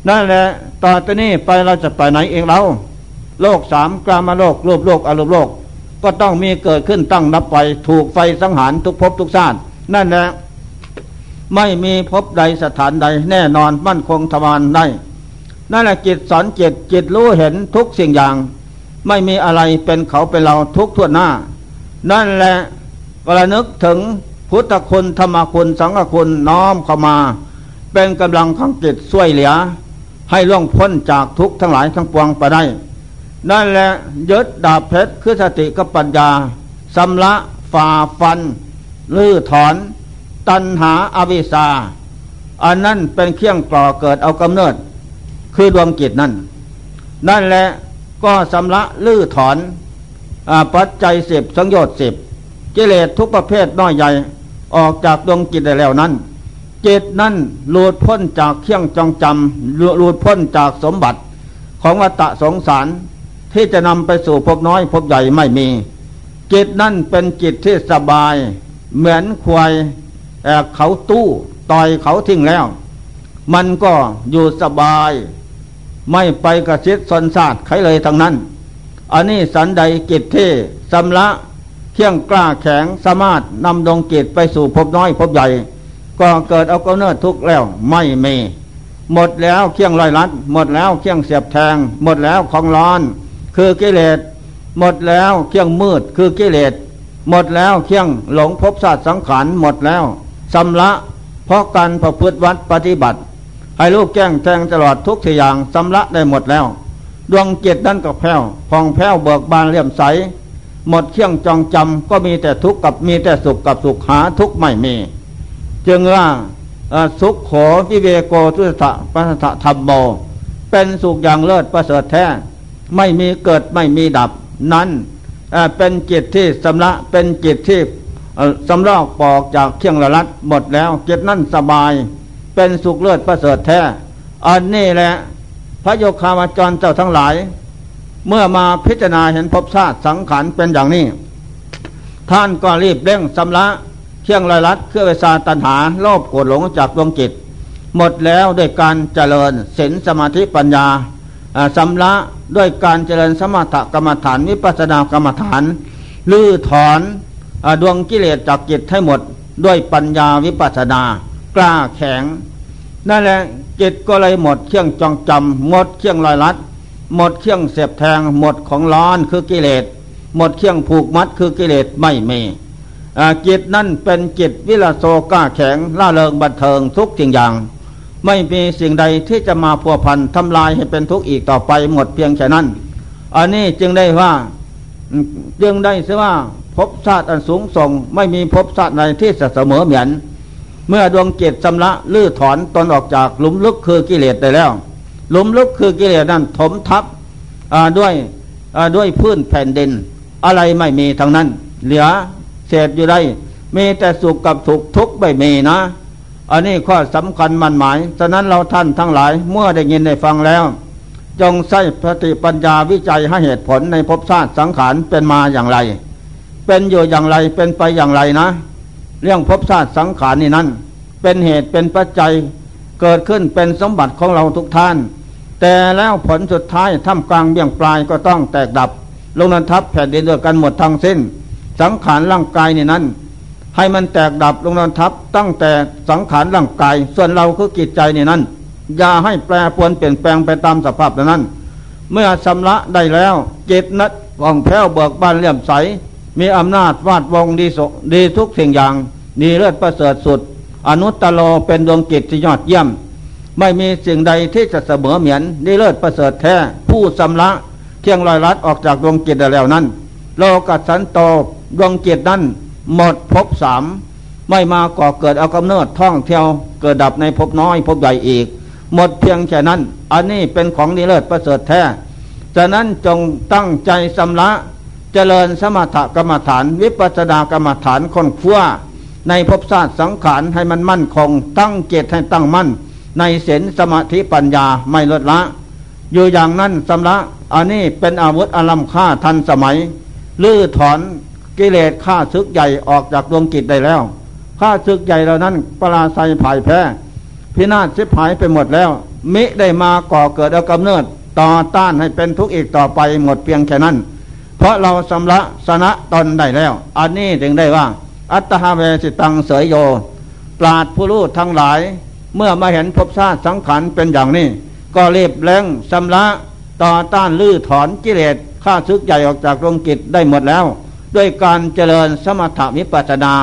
นั่นแหละต่อไปนี้ไปเราจะไปไหนเองเราโลกสามกลามาโลกรูปโลกอารมณ์โลก ก็ต้องมีเกิดขึ้นตั้งนับไปถูกไฟสังหารทุกภพทุกชาตินั่นแหละไม่มีภพใดสถานใดแน่นอนมั่นคงทวารได้ นั่นแหละจิตสอนจิตจิตรู้เห็นทุกสิ่งอย่าง ไม่มีอะไรเป็นเขาเป็นเราทุกทั่วหน้า นั่นแหละก็ระนึกถึงพุทธคุณธรรมคุณสังฆคุณน้อมเข้ามา เป็นกำลังของจิตช่วยเหลือ ให้ล่วงพ้นจากทุกทั้งหลายทั้งปวงไปได้ นั่นแหละยึดดาบเพชรคือสติกับปัญญาสำละฝ่าฟันลื้อถอน ตัณหาอาวิชาอันนั้นเป็นเครื่องก่อเกิดเอากำเนิด คือดวงจิตนั่น นั่นแหละก็สำละลื้อถอนอปัจจัยสิบสังโยชน์สิบกิเลสทุกประเภทน้อยใหญ่ออกจากดวงจิตได้แล้วนั้น จิตนั้นหลุดพ้นจากเคี่ยงจองจำหลุดพ้นจากสมบัติของวัตะสงสารที่จะนำไปสู่พบน้อยพบใหญ่ไม่มี จิตนั่นเป็นจิตที่สบาย เหมือนควายเขาตู้ต่อยเขาทิ้งแล้ว มันก็อยู่สบาย ไม่ไปกระชิดสนซาดใครเลยทั้งนั้น อันนี้สันใดจิตที่สำละเที่ยงกล้าแข็งสามารถนำดวงจิตไปสู่พบน้อยพบใหญ่ ก็เกิดเอาเกเนิดทุกแล้วไม่มีหมดแล้วเคียงลอยลัด หมดแล้วเคียงเสียบแทง หมดแล้วของร้อน คือกิเลสหมดแล้วเคียงมืดคือกิเลสหมดแล้วเคียงหลงพบศาสตร์สังขารหมดแล้วสำละ เพราะการประพฤติวัดปฏิบัติ ให้ลูกแก้งแทงตลอดทุกสิ่งอย่างสำละได้หมดแล้ว ดวงจิตนั้นก็แผ้วพองแผ้วเบิกบานเลี่ยมใส หมดเคี่ยงจองจำก็มีแต่ทุกข์กับมีแต่สุขกับสุขหาทุกข์ไม่มี จึงว่าสุขขอวิเวโกทุสะปัสสะธรรมโม เป็นสุขอย่างเลิศประเสริฐแท้ ไม่มีเกิดไม่มีดับ นั้นเป็นจิตที่สำละเป็นจิตที่สำลอกปอกจากเคียงละลัดหมดแล้วจิตนั่นสบาย เป็นสุขเลิศประเสริฐแท้ อันนี้แหละ พระโยคาวจรเจ้าทั้งหลาย เมื่อมาพิจารณาเห็นภพชาติสังขารเป็นอย่างนี้ ท่านก็รีบเร่งสำละเที่ยงลอยลัดเครื่องเวสาตันหาโลภโกรธหลงจากดวงจิต หมดแล้วด้วยการเจริญศีลสมาธิปัญญาสำละด้วยการเจริญสมถกรรมฐานวิปัสสนากรรมฐานลื้อถอนดวงกิเลสจากจิตให้หมดด้วยปัญญาวิปัสสนา กล้าแข็ง นั่นแหละจิตก็เลยหมดเที่ยงจองจำหมดเที่ยงลอยลัด หมดเครื่องเสียบแทง หมดของร้อนคือกิเลส หมดเครื่องผูกมัดคือกิเลสไม่มีจิตนั่นเป็นจิตวิลาโซก้าแข็งล่าเริงบันเทิงทุกสิ่งอย่าง ไม่มีสิ่งใดที่จะมาพัวพันทำลายให้เป็นทุกข์อีกต่อไปหมดเพียงแค่นั้น อันนี้จึงได้ว่าจึงได้เสียว่าพบชาติอันสูงส่ง ไม่มีพบชาติใดที่จะเสมอเหมือน เมื่อดวงจิตสำละลื้อถอนตนออกจากหลุมลึกคือกิเลสได้แล้ว หลุมลึกคือกิเลสนั้นถมทับด้วยด้วยพื้นแผ่นดิน อะไรไม่มีทางนั้น เหลือเศษอยู่ได้มีแต่สุขกับทุกทุกไม่มีนะ อันนี้ข้อสำคัญมันหมาย ฉะนั้นเราท่านทั้งหลายเมื่อได้ยินได้ฟังแล้ว จงใช้ปฏิปัญญาวิจัยให้เหตุผลในภพชาติสังขารเป็นมาอย่างไร เป็นอยู่อย่างไรเป็นไปอย่างไรนะ เรื่องภพชาติสังขารนี่นั้น เป็นเหตุเป็นปัจจัยเกิดขึ้นเป็นสมบัติของเราทุกท่าน แต่แล้วผลสุดท้ายท่ามกลางเบี่ยงปลายก็ต้องแตกดับ ลงนันทับแผ่นดินด้วยกันหมดทั้งสิ้น สังขารร่างกายนี่นั้น ให้มันแตกดับลงนันทับตั้งแต่สังขารร่างกาย ส่วนเราคือจิตใจนี่นั้น อย่าให้แปรปวนเปลี่ยนแปลงไปตามสภาพนั้น เมื่อสำละได้แล้วจิตนัดว่องแผ้วเบิกบานเลี่ยมใส มีอำนาจวาดวงดีสดีทุกสิ่งอย่าง ดีเลิศประเสริฐสุด อนุตตโลเป็นดวงจิตที่ยอดเยี่ยม ไม่มีสิ่งใดที่จะเสมอเหมือนดีเลิศประเสริฐแท้ ผู้สำละเที่ยงลอยลัดออกจากดวงจิตแล้วนั้น โลกัสสันโตดวงจิตนั้นหมดภพสามไม่มาก่อเกิดเอากำเนิดท่องเที่ยวเกิดดับในภพน้อยภพใหญ่อีก หมดเพียงแค่นั้น อันนี้เป็นของดีเลิศประเสริฐแท้ฉะนั้นจงตั้งใจสำละ เจริญสมถกรรมฐาน วิปัสสนากรรมฐานคนขั้วในภพชาติสังขารให้มันมั่นคง ตั้งเจตให้ตั้งมั่น ในศีลสมาธิปัญญาไม่ลดละ อยู่อย่างนั้นสำละอันนี้เป็นอาวุธอลัมค่าทันสมัยลื้อถอนกิเลสฆ่าซึกใหญ่ออกจากดวงกิจได้แล้วฆ่าซึกใหญ่เหล่านั้นปราศัยผ่ายแพ้ พินาศสิบหายไปหมดแล้ว มิได้มาก่อเกิดเอากำเนิด ต่อต้านให้เป็นทุกข์อีกต่อไปหมดเพียงแค่นั้น เพราะเราสำละสนะตนได้แล้ว อันนี้ถึงได้ว่า อัตหาเวสิตังเสยโย ปราดผู้รู้ทั้งหลาย เมื่อมาเห็นภพชาติสังขารเป็นอย่างนี้ ก็รีบเล้งสำละต่อต้านลื้อถอนกิเลสข้าซึกใหญ่ออกจากดวงกิจได้หมดแล้ว ด้วยการเจริญสมถวิปัสนา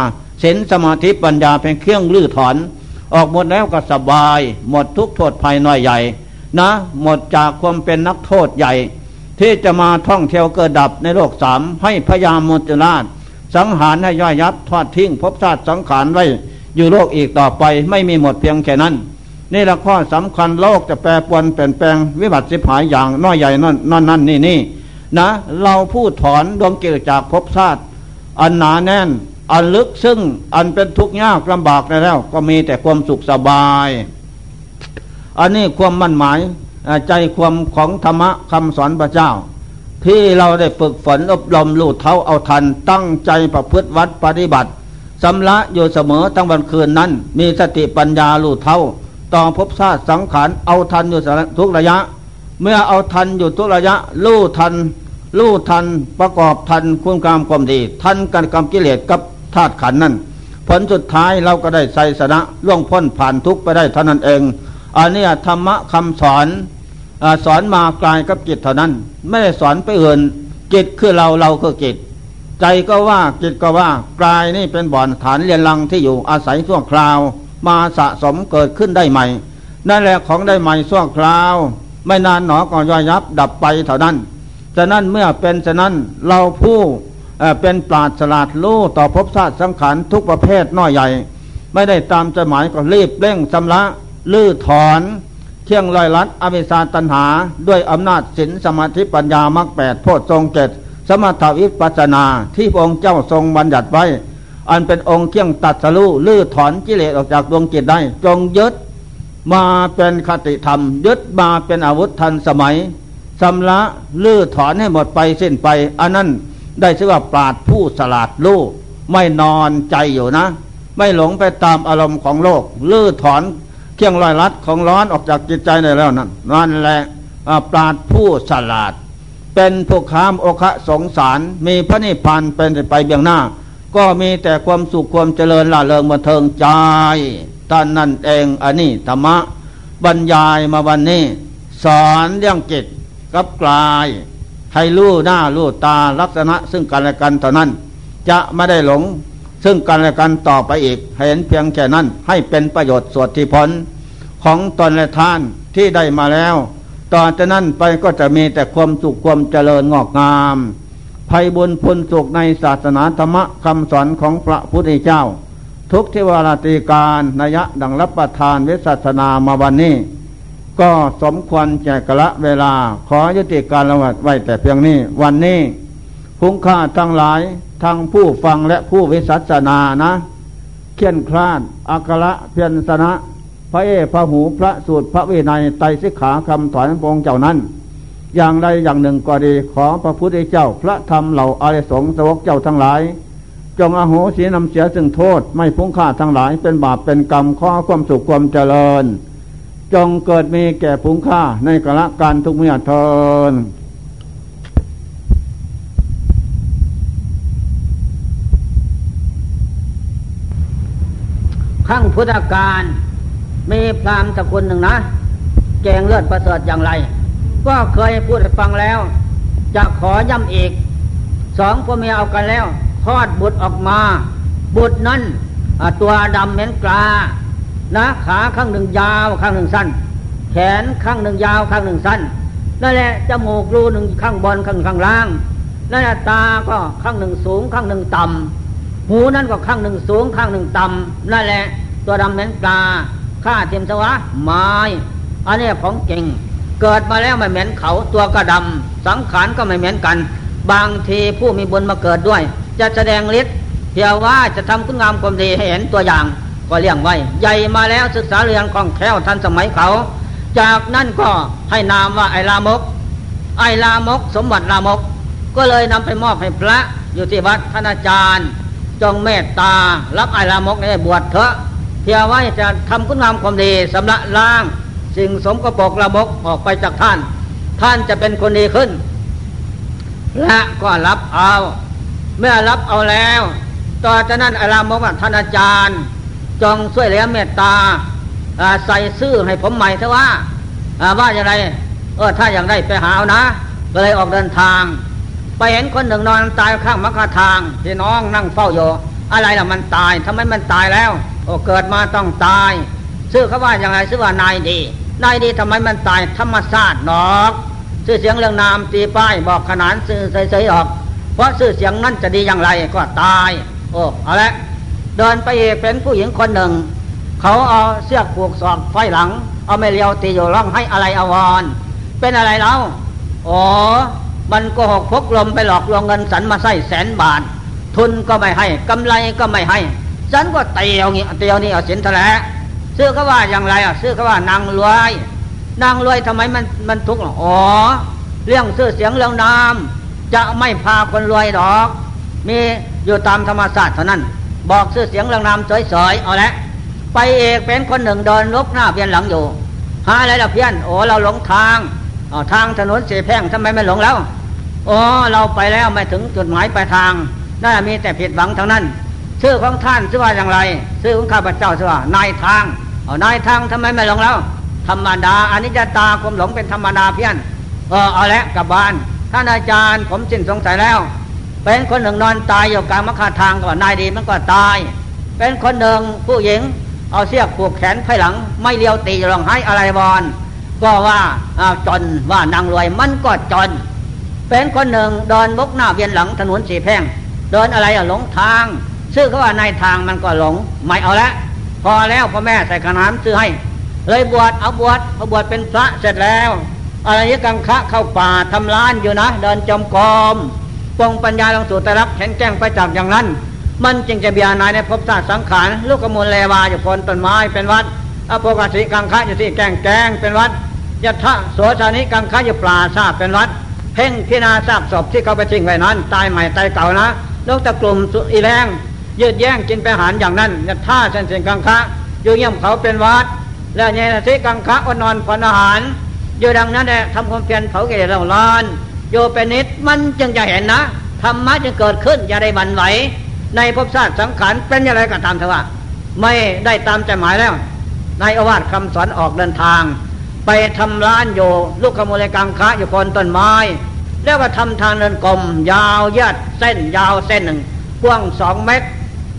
ศีลสมาธิปัญญาเป็นเครื่องลื้อถอน ออกหมดแล้วก็สบาย หมดทุกโทษภัยน้อยใหญ่ นะ หมดจากความเป็นนักโทษใหญ่ ที่จะมาท่องเที่ยวเกิดดับในโลกสามให้พยามมุจราช สังหารให้ย่อยยับทอดทิ้งพบชาติสังขารไว้อยู่โลกอีกต่อไปไม่มีหมดเพียงแค่นั้น นี่ละข้อสำคัญโลกจะแปรปรวนเปลี่ยนแปลงวิบัติสิบหายอย่างน้อยใหญ่นั่นนั่นนั่นนี่นี่นะ เราผู้ถอนดวงเกิจจากภพชาติอันหนาแน่น อันลึกซึ่งอันเป็นทุกข์ยากลำบากในแล้ว ก็มีแต่ความสุขสบาย อันนี้ความมั่นหมาย ใจความของธรรมะคำสอนพระเจ้า ที่เราได้ฝึกฝนอบรมลู่เท้าเอาทัน ตั้งใจประพฤติวัดปฏิบัติสำละอยู่เสมอทั้งวันคืนนั้น มีสติปัญญาลู่เท้าต่อภพชาติสังขารเอาทันอยู่ทุกระยะ เมื่อเอาทันอยู่ทุกระยะลู่ทันลู่ทันประกอบทันคุณงามความดี ทันกันกรรมกิเลสกับธาตุขันนั่นผลสุดท้ายเราก็ได้ใส่สนะล่วงพ้นผ่านทุกไปได้เท่านั้นเองอันนี้ธรรมะคำสอน อสอนมากลายกับจิตเท่านั้น ไม่ได้สอนไปอื่นจิตคือเราเราคือจิต ใจก็ว่าจิตก็ว่ากายนี่เป็นบ่อนฐานเรียนรังที่อยู่อาศัยช่วงคราว มาสะสมเกิดขึ้นได้ใหม่ นั่นแหละของได้ใหม่ช่วงคราว ไม่นานหนอก็ย่อยยับดับไปเท่านั้นฉะนั้นเมื่อเป็นฉะนั้นเราผู้เป็นปราดสลาดรู้ต่อภพชาติสังขารทุกประเภทน้อยใหญ่ ไม่ได้ตามใจหมายก็รีบเร่งชำระลื้อถอน เที่ยงลอยลัดอวิชาตัญหา ด้วยอำนาจศีลสมาธิปัญญามรรคแปดโพชฌงเจ็ดสมถาวิปัสนาที่พระองค์เจ้าทรงบัญญัติไว้ อันเป็นองค์เที่ยงตัดสรู้ลื้อถอนกิเลสออกจากดวงจิตได้ จงยึดมาเป็นคติธรรม ยึดมาเป็นอาวุธทันสมัยสำละลื้อถอนให้หมดไปสิ้นไป อันนั้นได้ชื่อว่าปราดผู้สลาดรู้ไม่นอนใจอยู่นะ ไม่หลงไปตามอารมณ์ของโลกลื้อถอน เครื่องลอยลัดของร้อนออกจากจิตใจได้แล้วนั่นนั่นแหละปราดผู้ฉลาด เป็นผู้ค้ามโอคะสงสาร มีพระนิพพานเป็นไปเบียงหน้า ก็มีแต่ความสุขความเจริญล่าเริงบันเทิงใจตอนนั่นเองอันนี้ธรรมะบรรยายมาวันนี้ สอนเรื่องจิตกับกลาย ให้รู้หน้ารู้ตาลักษณะซึ่งกันและกันเท่านั้น จะไม่ได้หลง ซึ่งกันและกันต่อไปอีกเห็นเพียงแค่นั้นให้เป็นประโยชน์สวดที่ผล ของตนและท่านที่ได้มาแล้วต่อจากนั้นไปก็จะมีแต่ความสุขความเจริญงอกงามภัยบุญพุนสุขในศาสนาธรรมคำสอนของพระพุทธเจ้า ทุกทิวราติการนยะดังรับประทานวิสัชนามาวันนี้ ก็สมควรแจกละเวลาขอยุติการละวัดไว้แต่เพียงนี้ วันนี้คุ้งค่าทั้งหลาย ทั้งผู้ฟังและผู้วิสัชนานะ เขียนคลาดอักระเพียนสนะ พระเอพระหูพระสูตรพระวินัยไตสิกขาคำถอนพงเจ้านั้น อย่างใดอย่างหนึ่งก็ดีขอพระพุทธเจ้าพระธรรมเหล่าอาริสงสวกเจ้าทั้งหลาย จงอโหสีนำเสียซึ่งโทษไม่พุ่งค่าทั้งหลายเป็นบาปเป็นกรรมข้อความสุขความเจริญ จงเกิดมีแก่ผงค่าในกละการทุกเมื่อทน ขั้งพุทธการมีพรามสกุลหนึ่งนะ แกงเลือดประเสริฐอย่างไร ก็เคยพูดฟังแล้ว จะขอย้ำอีก สองพ่อเมียเอากันแล้วคลอดบุตรออกมา บุตรนั้นตัวดำเหม็นกลานะขาข้างหนึ่งยาวข้างหนึ่งสั้น แขนข้างหนึ่งยาวข้างหนึ่งสั้นนั่นแหละจมูกรูหนึ่งข้างบนข้างข้างล่างนั่นแหละตาก็ข้างหนึ่งสูงข้างหนึ่งต่ำ หูนั่นก็ข้างหนึ่งสูงข้างหนึ่งต่ำนั่นแหละ ตัวดำเหม็นปลาข้าเทียมสวะไม้อันนี้ของเก่ง เกิดมาแล้วไม่เหม็นเขาตัวก็ดำสังขารก็ไม่เหม็นกัน บางทีผู้มีบุญมาเกิดด้วย จะแสดงฤทธิ์เพียงว่าจะทำคุณงามความดีให้เห็นตัวอย่างก็เลี้ยงไว้ ใหญ่มาแล้วศึกษาเรียนของแคล้วทันสมัยเขา จากนั้นก็ให้นามว่าไอลามก ไอลามก สมบัติลามก ก็เลยนำไปมอบให้พระอยู่ที่วัดท่านอาจารย์ จงเมตตา รับไอลามกในบวชเถอะเพียงไว้จะทำคุณงามความดีสำระล้าง สิ่งสมกปกละมกออกไปจากท่าน ท่านจะเป็นคนดีขึ้น และก็รับเอา เมื่อรับเอาแล้ว ต่อจากนั้นอารามบอกว่าท่านอาจารย์ จงช่วยเหลือเมตตาใส่ซื่อให้ผมใหม่เถอะว่าว่าอย่างไรเออถ้าอย่างไรไปหาเอานะ ก็เลยออกเดินทาง ไปเห็นคนหนึ่งนอนตายข้างมักคทางพี่น้องนั่งเฝ้าอยู่อะไรล่ะมันตายทำไมมันตายแล้ว โอ้เกิดมาต้องตาย ชื่อเขาว่าอย่างไรชื่อว่านายดีนายดีทำไมมันตายธรรมชาติหนอกชื่อเสียงเรื่องนามตีป้ายบอกขนานสื่อใสๆออก เพราะชื่อเสียงนั้นจะดีอย่างไรก็ตาย โอ้เอาละเดินไปเอกเป็นผู้หญิงคนหนึ่ง เขาเอาเสื้อผูกศอกไฟหลัง เอาไม่เลียวตีอยู่ร้องให้อะไรอวรเป็นอะไรแล้วอ๋อ มันโกหกพกลมไปหลอกลวงเงินสันมาใส่แสนบาท ทุนก็ไม่ให้กำไรก็ไม่ให้ฉันก็เตียวนี่เตียวนี่เอาสินทะเลซื้อเขาว่าอย่างไรอะซื้อเขาว่านางรวยนางรวยทำไมมันมันทุกข์อ๋อเรื่องซื้อเสียงเรื่องนามจะไม่พาคนรวยดอก มีอยู่ตามธรรมศาสตร์เท่านั้น บอกซื้อเสียงเรื่องนามสวยๆเอาละไปเอกเป็นคนหนึ่งเดินลบหน้าเพียนหลังอยู่ หาอะไรละเพี้ยนโอ้เราหลงทาง อ๋อทางถนนเสียแพ่งทำไมไม่หลงแล้วโอ้เราไปแล้วไม่ถึงจุดหมายปลายทางน่ามีแต่ผิดหวังเท่านั้นชื่อของท่านชื่อว่าอย่างไรชื่อของข้าพเจ้าชื่อว่านายทางเอานายทางทำไมไม่หลงแล้วธรรมดาอนิจจตาความหลงเป็นธรรมดาเพี้ยนเออเอาละกลับบ้านท่านอาจารย์ผมสิ้นสงสัยแล้ว เป็นคนหนึ่งนอนตายอยู่กลางมะขาทางก่อนนายดีมันก็ตาย เป็นคนหนึ่งผู้หญิง เอาเสี้ยผูกแขนไพ่หลัง ไม่เลี้ยวตีร้องไห้อะไรบอล ก็ว่าจนว่านางรวยมันก็จน เป็นคนหนึ่งเดินบกหน้าเวียนหลังถนนสีแพงเดินอะไรอะหลงทางซื้อเขาว่าในทางมันก็หลงไม่เอาละพอแล้วพ่อแม่ใส่ขนานซื้อให้ เลยบวชเอาบวชพอาบวชเป็นพระเสร็จแล้วอะไรยกังคะเข้าป่าทำล้านอยู่นะ เดินจมกอมปองปัญญาลงสู่ตรับแข็งแกร่งไปจากอย่างนั้น มันจึงจะเบียนายในภพชาติสังขารลูกกมลเลวาอยู่พนต้นไม้เป็นวัด อโปกสิกังคะอยู่ที่แกงแกงเป็นวัดยะทะโสชานิกังคะอยู่ปลาซาบเป็นวัด เพ่งพินาซากศพที่เขาไปทิ้งไว้นั้น ตายใหม่ตายเก่านะลูกตะกลุ่มอีแรงยืดแย่งกินไปหารอย่างนั้นจะท่าเส้นเส้นกังคะอยู่เยี่ยมเขาเป็นวัด แล้วเนรสิกังคะอนอนผลอาหารอยู่ดังนั้นแหละทำความเพียรเผาเกลียดเราล้านโยเป็นนิดมันจึงจะเห็นนะธรรมะจะเกิดขึ้นอย่าได้บันไหวในภพชาติสังขารเป็นอย่างไรก็ตามเถอะว่าไม่ได้ตามใจหมายแล้ว ในอาวาทคำสอนออกเดินทาง ไปทำร้านโยลูกขโมยกังคะอยู่คนต้นไม้ แล้วก็ทำทางเดินกลม ยาวยัดเส้นยาวเส้นหนึ่งกว้างสองเมตร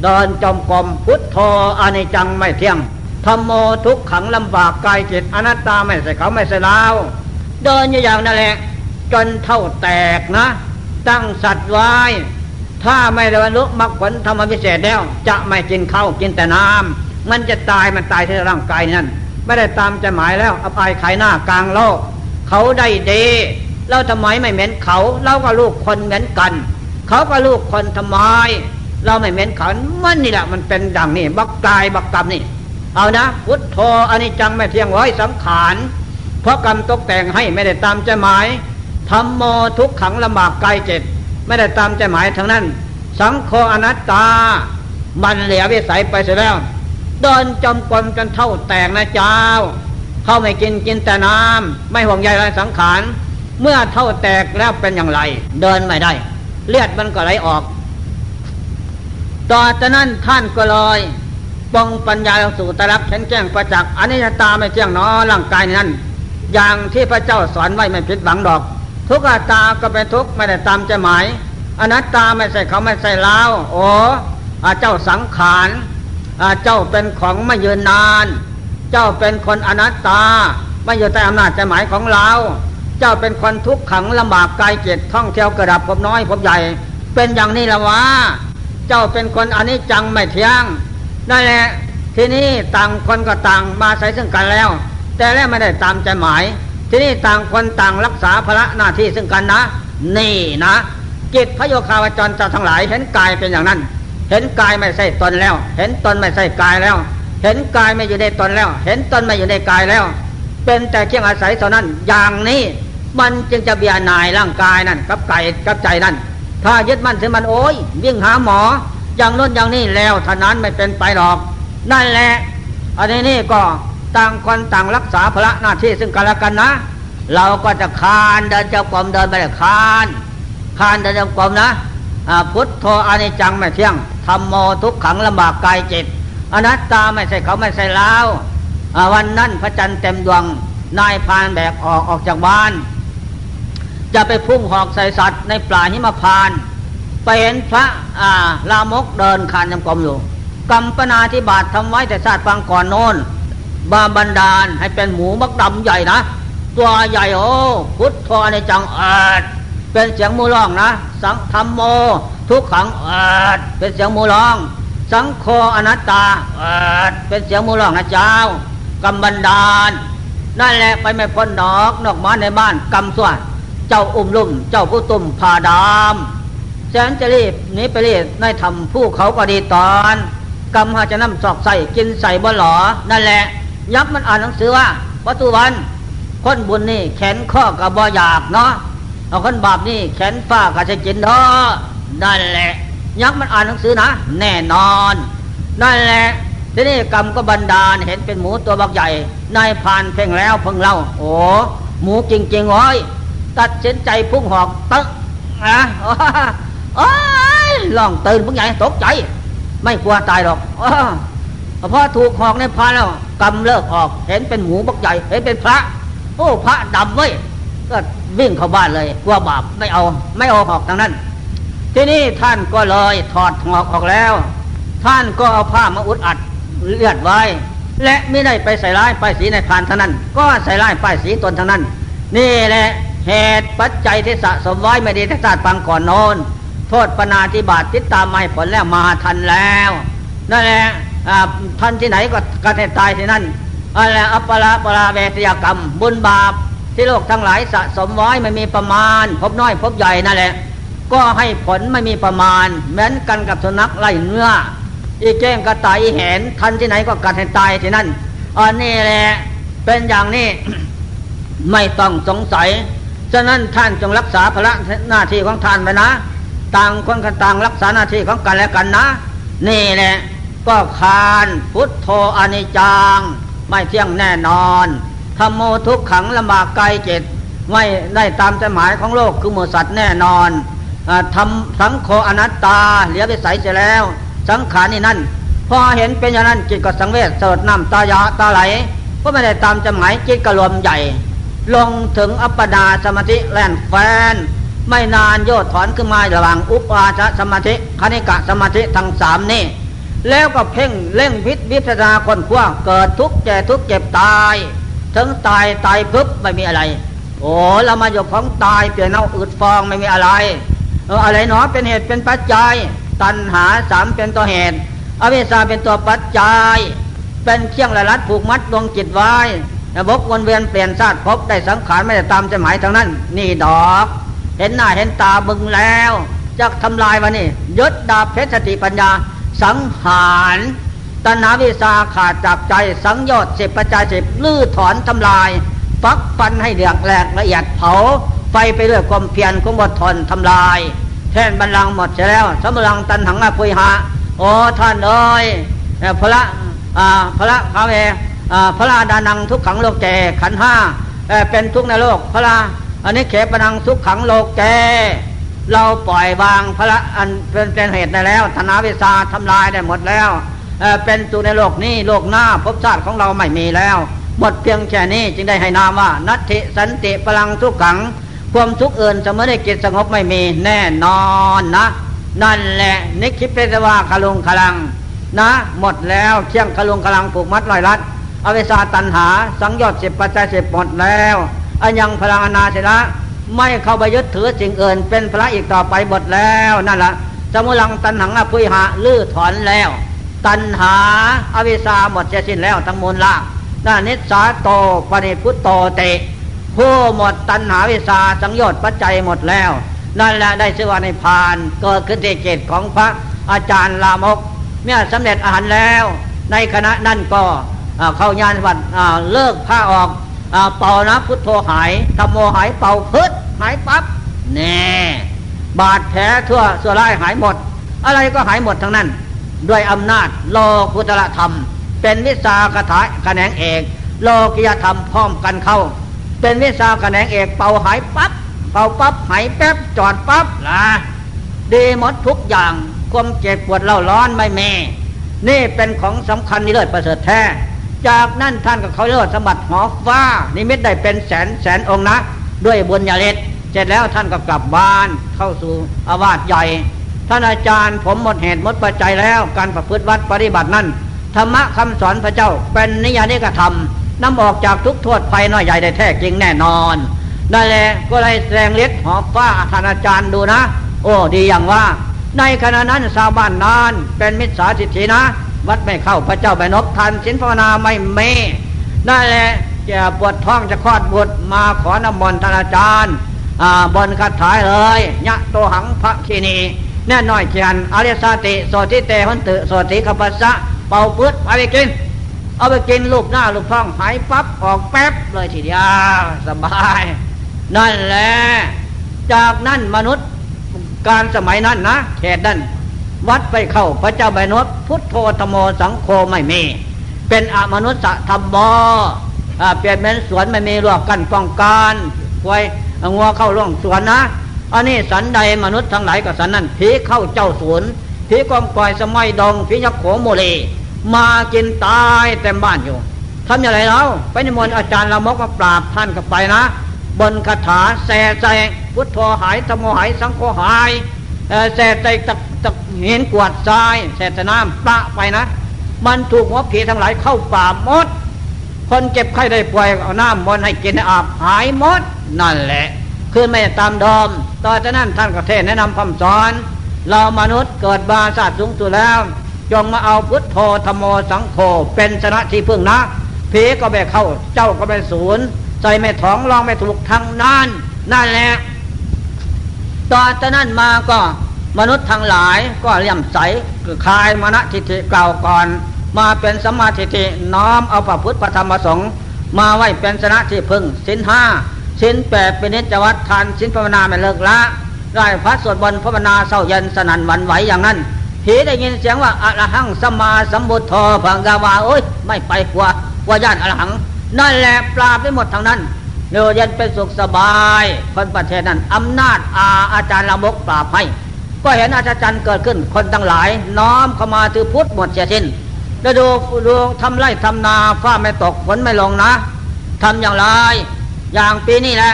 เดินจมกรมพุทโธอนิจังไม่เที่ยงธรรมโมทุกขังลำบากกายจิตอนัตตาไม่ใส่เขาไม่ใส่ลาเดินอย่างนั่นแหละจนเท่าแตกนะ ตั้งสัตว์ไว้ ถ้าไม่ได้บรรลุมรรคผลธรรมพิเศษแล้ว จะไม่กินข้าวกินแต่น้ำ มันจะตายมันตายที่ร่างกายนั่นไม่ได้ตามใจหมายแล้วอภัยไขหน้ากลางโลก เขาได้ดีเราทำไมไม่เหม็นเขา เราก็ลูกคนเหมือนกัน เขาก็ลูกคนทำไม เราไม่เหม็นเขันมันนี่แหละมันเป็นดังนี่บักกายบักกรรมนี่ เอานะพุทโธอนิจจังไม่เที่ยงไว้สังขารเพราะกรรมตกแต่งให้ไม่ได้ตามใจหมายธรรมโมทุกขังลำบากกายเจ็ดไม่ได้ตามใจหมายทั้งนั้น สังโฆอนัตตา มันเหลียววิสัยไปเสียแล้ว เดินจมกลมจนเท่าแตกนะเจ้า เข้าไม่กินกินแต่น้ำไม่ห่วงใยอะไรสังขารเมื่อเท่าแตกแล้วเป็นอย่างไร เดินไม่ได้ เลือดมันก็ไหลออก ต่อจากนั้นท่านก็ลอยปองปัญญาสู่ตรักเห็นแจ้งประจักษ์อนิจตาไม่เที่ยงนอร่างกายนั้น อย่างที่พระเจ้าสอนไว้ไม่ผิดหวังดอก ทุกอาตาก็เป็นทุกไม่ได้ตามใจหมายอนัตตาไม่ใช่เขาไม่ใช่เล้าโอ้เจ้าสังขาร เจ้าเป็นของไม่ยืนนาน เจ้าเป็นคนอนัตตา ไม่อยู่ใต้อำนาจใจหมายของเรา เจ้าเป็นคนทุกข์ขังลำบากกายเกียรติท่องเที่ยวกระดับพบน้อยพบใหญ่ เป็นอย่างนี้ละวะเจ้าเป็นคนอนิจจังไม่เที่ยงนั่นแหละทีนี้ต่างคนก็ต่างมาใส่ซึ่งกันแล้ว แต่แล้วไม่ได้ตามใจหมาย ทีนี้ต่างคนต่างรักษาภาระหน้าที่ซึ่งกันนะ นี่นะกิจพระโยคาวจรเจ้าทั้งหลายเห็นกายเป็นอย่างนั้น เห็นกายไม่ใช่ตนแล้ว เห็นตนไม่ใช่กายแล้ว เห็นกายไม่อยู่ในตนแล้ว เห็นตนไม่อยู่ในกายแล้ว เป็นแต่เพียงอาศัยเท่านั้น อย่างนี้มันจึงจะเบียนายร่างกายนั่นกับกายกับใจนั่น ถ้ายึดมั่นถึงมันโอ้ยวิ่งหาหมอ อย่างน้นอย่างนี้แล้วท่านั้นไม่เป็นไปหรอก นั่นแหละ อันนี้นี่ก็ต่างคนต่างรักษาพระหน้าที่ซึ่งกันและกันนะ เราก็จะคานเดินเจ้ากรมเดินไปเลยคานคานเดินเจ้ากรมนะพุทโธอนิจังไม่เที่ยง ธรรมโมทุกขังลำบากกายจิต อนัตตาไม่ใช่เขาไม่ใช่เราวันนั้นพระจันทร์เต็มดวงนายพานแบกออกออกจากบ้าน จะไปพุ่งหอกใส่สัตว์ในป่าหิมพานไปเห็นพระลามกเดินคานจำกรมอยู่กัมปนาธิบาตทำไว้แต่ชาติฟังก่อนโน้นบาบันดาลให้เป็นหมูบักดำใหญ่นะ ตัวใหญ่โอ้พุทธทอในจังเอิด เป็นเสียงมูร้องนะ สังธรรมโม ทุกขังเป็นเสียงมูร้อง สังโฆอนัตตาเป็นเสียงมูร้องนะเจ้ากำบันดาลนั่นแหละไปไม่พ้นดอกนอกมาในบ้านกำส่วนเจ้าอุ้มลุ่ม เจ้าผู้ตุ่มผ่าดามแสนจะรีบนี้ไปรีบในทำผู้เขาก็ดีตอนกรรมหาจะน้ำสอกใส่กินใส่บ่หลอ นั่นแหละ ยับมันอ่านหนังสือว่าวัตถุวันคนบุญนี่แขนข้อกับบ่อยากเนาะ เอาคนบาปนี่แขนฝ้ากับจะกินเนาะนั่นแหละ ยักษ์มันอ่านหนังสือนะ แน่นอน นั่นแหละทีนี้กรรมก็บันดาลเห็นเป็นหมูตัวบักใหญ่นายผ่านเพ่งแล้วเพิ่งเล่า โอ้หมูจริงๆโอ้ยตัดสินใจพุ่งหอกตึ๊กนะโอ้ยลองตื่นพวกใหญ่ตกใจ ไม่กลัวตายหรอกเพราะถูกหอกในพานแล้วกำเลิกออก เห็นเป็นหมูบักใหญ่ เห็นเป็นพระ โอ้พระดำเว้ย ก็วิ่งเข้าบ้านเลยกลัวบาปไม่เอา ไม่เอาหอกทางนั้น ทีนี้ท่านก็เลยถอดหอกออกแล้ว ท่านก็เอาผ้ามาอุดอัดเลือดไว้ และไม่ได้ไปใส่ร้ายป้ายสีในพานเท่านั้น ก็ใส่ร้ายป้ายสีตนเท่านั้น นี่แหละเหตุปัจจัยที่สะสมไว้ไม่ดีทัศน์ปังก่อนโน้นโทษปนาธิบาตติดตามไม่ผลแล้วมาทันแล้วนั่นแหละท่านที่ไหนก็กระเทตายที่นั่นอะไรอัปปลาปลาเวทยกรรม บุญบาป ที่โลกทั้งหลายสะสมไว้ไม่มีประมาณ พบน้อยพบใหญ่นั่นแหละ ก็ให้ผลไม่มีประมาณ เหมือนกันกับสุนัขไล่เนื้อ อีแก้งกระต่ายเห็นท่านที่ไหนก็กระเทตายที่นั่นอันนี้แหละเป็นอย่างนี้ไม่ต้องสงสัย ฉะนั้นท่านจงรักษาพระหน้าที่ของท่านไว้นะ ต่างคนกันต่างรักษาหน้าที่ของกันและกันนะ นี่แหละก็คานพุทโธอนิจัง ไม่เที่ยงแน่นอน ธรรมโมทุกขังลำบากไกลเจ็ดไม่ได้ตามใจหมายของโลกคือหมูสัตว์แน่นอนทำสังโฆอนัตตาเหลียไปใสเสียแล้ว สังขารนี่นั่นพอเห็นเป็นอย่างนั้นจิตก็สังเวชเสดน้ำตายาตาไหลก็ไม่ได้ตามใจหมายจิตกระลมใหญ่ ลงถึงอัปปดาสมาธิแล่นแฟน ไม่นานโยถอนขึ้นมาระหว่างอุปาชสมาธิคณิกะสมาธิทั้งสามนี่ แล้วก็เพ่งเล่งพิษวิทยาคนขั้วเกิดทุกข์แก่ทุกข์เจ็บตาย ถึงตายตายปึ๊บไม่มีอะไร โอ้เรามาอยู่ของตายเปลี่ยนเอาอืดฟองไม่มีอะไรเอออะไรหนอเป็นเหตุเป็นปัจจัย ตัณหาสามเป็นตัวเหตุอวิชชาเป็นตัวปัจจัย เป็นเครื่องละลัดผูกมัดดวงจิตไว้บบวนเวียนเปลี่ยนชาติพบได้สังขารไม่ได้ตามใจหมายทั้งนั้น นี่ดอก เห็นหน้าเห็นตาบึงแล้วจะทำลายวันนี้ยศดาเพชรสติปัญญา สังหาร ตนาวิสาขาดจากใจสังยอดสิบปัจจัยสิบลื้อถอนทำลายฟักฟันให้เดือดแหลกละเอียดเผาไฟไปเรื่อยความเพียรของบททนทำลายแท่นบัลลังหมดเสียแล้วสมลังตันหังอาพุยหาโอ้ท่านเอ้ยพระอ่าพระพระเวพระราดานังทุกขังโลกแกขันห้าเป็นทุกในโลกพระราอันนี้เขปนังทุกขังโลกแกเราปล่อยวางพระอันเป็นเป็นเหตุได้แล้วธนาวิสาทำลายได้หมดแล้ว เป็นสุในโลกนี้โลกหน้าภพชาติของเราไม่มีแล้วหมดเพียงแค่นี้จึงได้ให้นามว่า นัตถิสันติพลังทุกขัง ความทุกข์อื่นจะไม่ได้กิจสงบไม่มีแน่นอนนะ นั่นแหละนิคิเปตวาคลุงคลัง นะ หมดแล้วเชี่ยงคลุงคลังผูกมัดลอยรัดอเวสาตันหา สังยอดสิบปัจจัยสิบหมดแล้วอันยังพลังนาเสละไม่เข้าไปยึดถือสิ่งอื่น เป็นพระอีกต่อไปหมดแล้วนั่นแหละสมุลังตันหังอภุยหะลื้อถอนแล้ว ตันหาอวิชาหมดจะสิ้นแล้วทั้งมูลละนั่นนิสาโตปณิพุตโตเตผู้หมดตันหาวิชาสังโยชน์ปัจจัยหมดแล้ว นั่นแหละได้ชื่อว่าในพานเกิดขึ้นที่เกตของพระอาจารย์ลามก เมื่อสำเร็จอาหารแล้ว ในคณะนั่นก็เข้ายานวัดเลิกผ้าออกเป่านะพุทโธหายธรรมโมหายเป่าพืชหายปับ๊บแน่บาดแผลทั่วส่วนร้ายหายหมด อะไรก็หายหมดทั้งนั้น ด้วยอำนาจโลกุตละธรรม เป็นวิสาคถาคะแนงเอกโลกิยธรรมพร้อมกันเข้า เป็นวิสาคะแนงเอกเป่าหายปับ๊บเป่าปับ๊บหายแป๊บจอดปับ๊บละดีหมดทุกอย่างความเจ็บปวดเล่าร้อนไม่แมีนี่เป็นของสำคัญนี่เลยประเสริฐแท้ จากนั้นท่านก็เขาเรียกว่าสมบัติหอฟ้า นิมิตได้เป็นแสนแสนองค์นะ ด้วยบุญญาเลศเสร็จแล้วท่านก็กลับบ้านเข้าสู่อาวาสใหญ่ ท่านอาจารย์ผมหมดเหตุหมดปัจจัยแล้ว การประพฤติวัดปฏิบัตินั้นธรรมะคำสอนพระเจ้าเป็นนิยานิกธรรมนำออกจากทุกโทษภัยน้อยใหญ่ได้แท้จริงแน่นอนนั่นแหละก็เลยแสดงเล็ดหอฟ้าท่านอาจารย์ดูนะ โอ้ดีอย่างว่า ในขณะนั้นชาวบ้านนานเป็นมิจฉาทิฏฐินะ วัดไม่เข้าพระเจ้าไปนบทันสินภาวนาไม่เมนั่นแหละจะปวดท้องจะคลอดบุตรมาขอนำมนต์ธนอาจารย์บนคาถายเลยยะโตหังพระคีนี แน่น้อยเขียนอริสาติโสติเตหันตุโสติขปัสสะเป่าปื้ดเอาไปกิน เอาไปกินลูกหน้าลูกท้องหายปั๊บออกแป๊บเลยทีเดียวสบาย นั่นแหละ จากนั้นมนุษย์การสมัยนั้นนะเขตนั้นวัดไปเข้าพระเจ้าใบนวพุทโธธโมสังโฆไม่มี เป็นอมนุษย์ธรรมบอเปลี่ยนเป็นสวนไม่มีรวกกันป้องกันควยงัวเข้าร่วงสวนนะ อันนี้สันใดมนุษย์ทั้งหลายกับสันนั้นผีเข้าเจ้าสวนผีกองกอยสมัยดองผียักษ์โขโมเล มากินตายเต็มบ้านอยู่ทำอย่างไรแล้วไปนิมนต์อาจารย์ละมกมาปราบท่านกับไปนะ บนคาถาแส่ใจพุทโธหายธโมหายสังโฆหายแส่ใจตะตะเห็นกวดทรายแส่น้ำปะไปนะ มันถูกหัวผีทั้งหลายเข้าป่าหมด คนเจ็บไข้ได้ป่วยเอาน้ำมนให้กินอาบหายหมดนั่นแหละ คือไม่ตามดอม ต่อจากนั้นท่านก็เทศแนะนำคำสอน เรามนุษย์เกิดบาศาสตร์สูงสุดแล้ว จงมาเอาพุทโธธโมสังโฆเป็นชนะที่พึ่งนะผีก็ไปเข้าเจ้าก็ไปศูนย์ใจไม่ท้องลองไม่ถูกทางนั้นนั่นแหละต่อจากนั้นมาก็มนุษย์ทั้งหลายก็เลี่ยมใสคือคลายมณฑิฐิเก่าก่อน มาเป็นสมาธิิน้อมเอาพระพุทธพระธรรมพระสงฆ์มาไว้เป็นสนะที่พึ่งสินห้า สินแปดเป็นนิจวัตรทานสินภาวนาไม่เลิกละได้พระสวดบนพระบรรณาเศร้าเย็นสนั่นหวันไหวอย่างนั้นผีได้ยินเสียงว่าอรหังสมาสัมบุทโธพังกาวาโอ้ยไม่ไปกว่าว่าญาติอรหังนั่นแหละปราบไปหมดทางนั้นเนื้อเย็นเป็นสุขสบาย คนประเทศนั้นอำนาจอาอาจารย์ละมกปราบให้ ก็เห็นอาจารย์เกิดขึ้นคนทั้งหลาย น้อมเข้ามาถือพุทธหมดเสียสิ้นแล้วดูดูทำไรทำนาฟ้าไม่ตกฝนไม่ลงนะทำอย่างไร อย่างปีนี้แหละ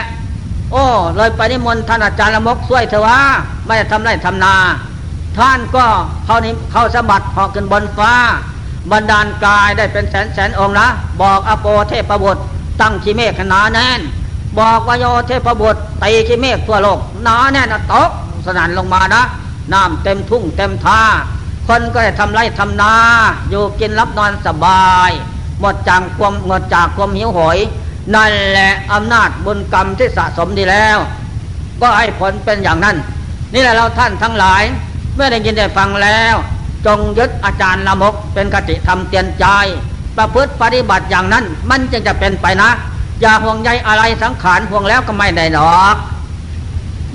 โอ้เลยไปนิมนต์ท่านอาจารย์ละมกช่วยเถอะวะไม่ได้ทำไรทำนา ท่านก็เขานี้เขาสะบัดหอกขึ้นบนฟ้า บรรดาลกายได้เป็นแสนแสนองค์นะ บอกอโปเทพบุตรตั้งขีเมฆนาแน่น บอกวโยเทพบุตรตีขีเมฆทั่วโลกนาแน่นตกสนั่นลงมานะน้ำเต็มทุ่งเต็มท่า คนก็จะทำไรทำนา อยู่กินรับนอนสบาย หมดจากความหมดจากความหิวโหย นั่นแหละอำนาจบุญกรรมที่สะสมดีแล้ว ก็ให้ผลเป็นอย่างนั้น นี่แหละเราท่านทั้งหลาย เมื่อได้ยินได้ฟังแล้ว จงยึดอาจารย์ละมก เป็นกติธรรมเตียนใจ ประพฤติปฏิบัติอย่างนั้น มันจึงจะเป็นไปนะ อย่าห่วงใยอะไรสังขารห่วงแล้วก็ไม่ได้หรอก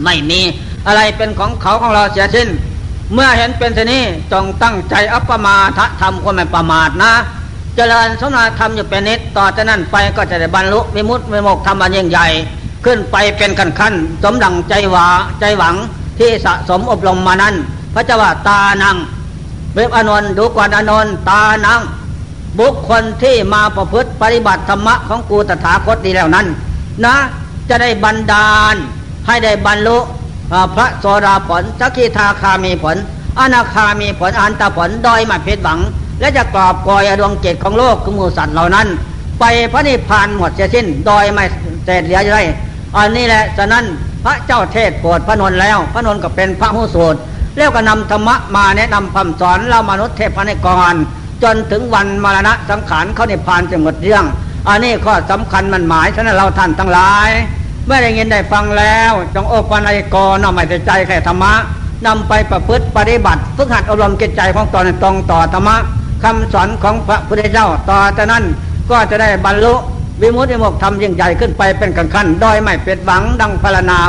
ไม่มีอะไรเป็นของเขาของเราเสียสิ้น เมื่อเห็นเป็นเช่นนี้จงตั้งใจอัปปมาทะทำคนไม่ประมาทนะ เจริญสมณธรรมอยู่เป็นนิดต่อจากนั้นไปก็จะได้บรรลุวิมุตติวิโมกธรรมอันยิ่งใหญ่ ขึ้นไปเป็นขั้นขั้นสมดังใจหวาใจหวังที่สะสมอบรมมานั้น พระเจ้าว่าตานังเว็บอนนท์ดูก่อนอนนท์ตานังบุคคลที่มาประพฤติปฏิบัติธรรมะของกูตถาคตดีแล้วนั้น นะ จะได้บันดาล ให้ได้บรรลุพระโสดาผลสักขีทาคามีผลอนาคามีผลอันตผลดอยมาเพชรหวัง และจะกรอบกอยดวงเกตของโลกคือมูสัตว์เหล่านั้น ไปพระนิพพานหมดเสียสิ้นโดยไม่เศษเหลืออะไรอันนี้แหละฉะนั้นพระเจ้าเทศโปรดพระนนแล้ว พระนนก็เป็นพระหูสูตรแล้วก็นำธรรมะมาแนะนำคำสอนเรามนุษย์เทพในกร จนถึงวันมรณะสังขารเขาในพานจะหมดเรื่อง อันนี้ข้อสำคัญมันหมายฉะนั้นเราท่านทั้งหลายเมื่อได้ยินได้ฟังแล้ว จงโอปันกรนำไม่ใจแค่ธรรมะนำไปประพฤติปฏิบัติ ฝึกหัดอบรมจิตใจของตนตรงต่อธรรมะ คำสอนของพระพุทธเจ้าต่อจากนั้นก็จะได้บรรลุวิมุตติโมกธรรมยิ่งใหญ่ขึ้นไปเป็นขั้นๆโดยไม่เป็ดหวังดังพรรณนา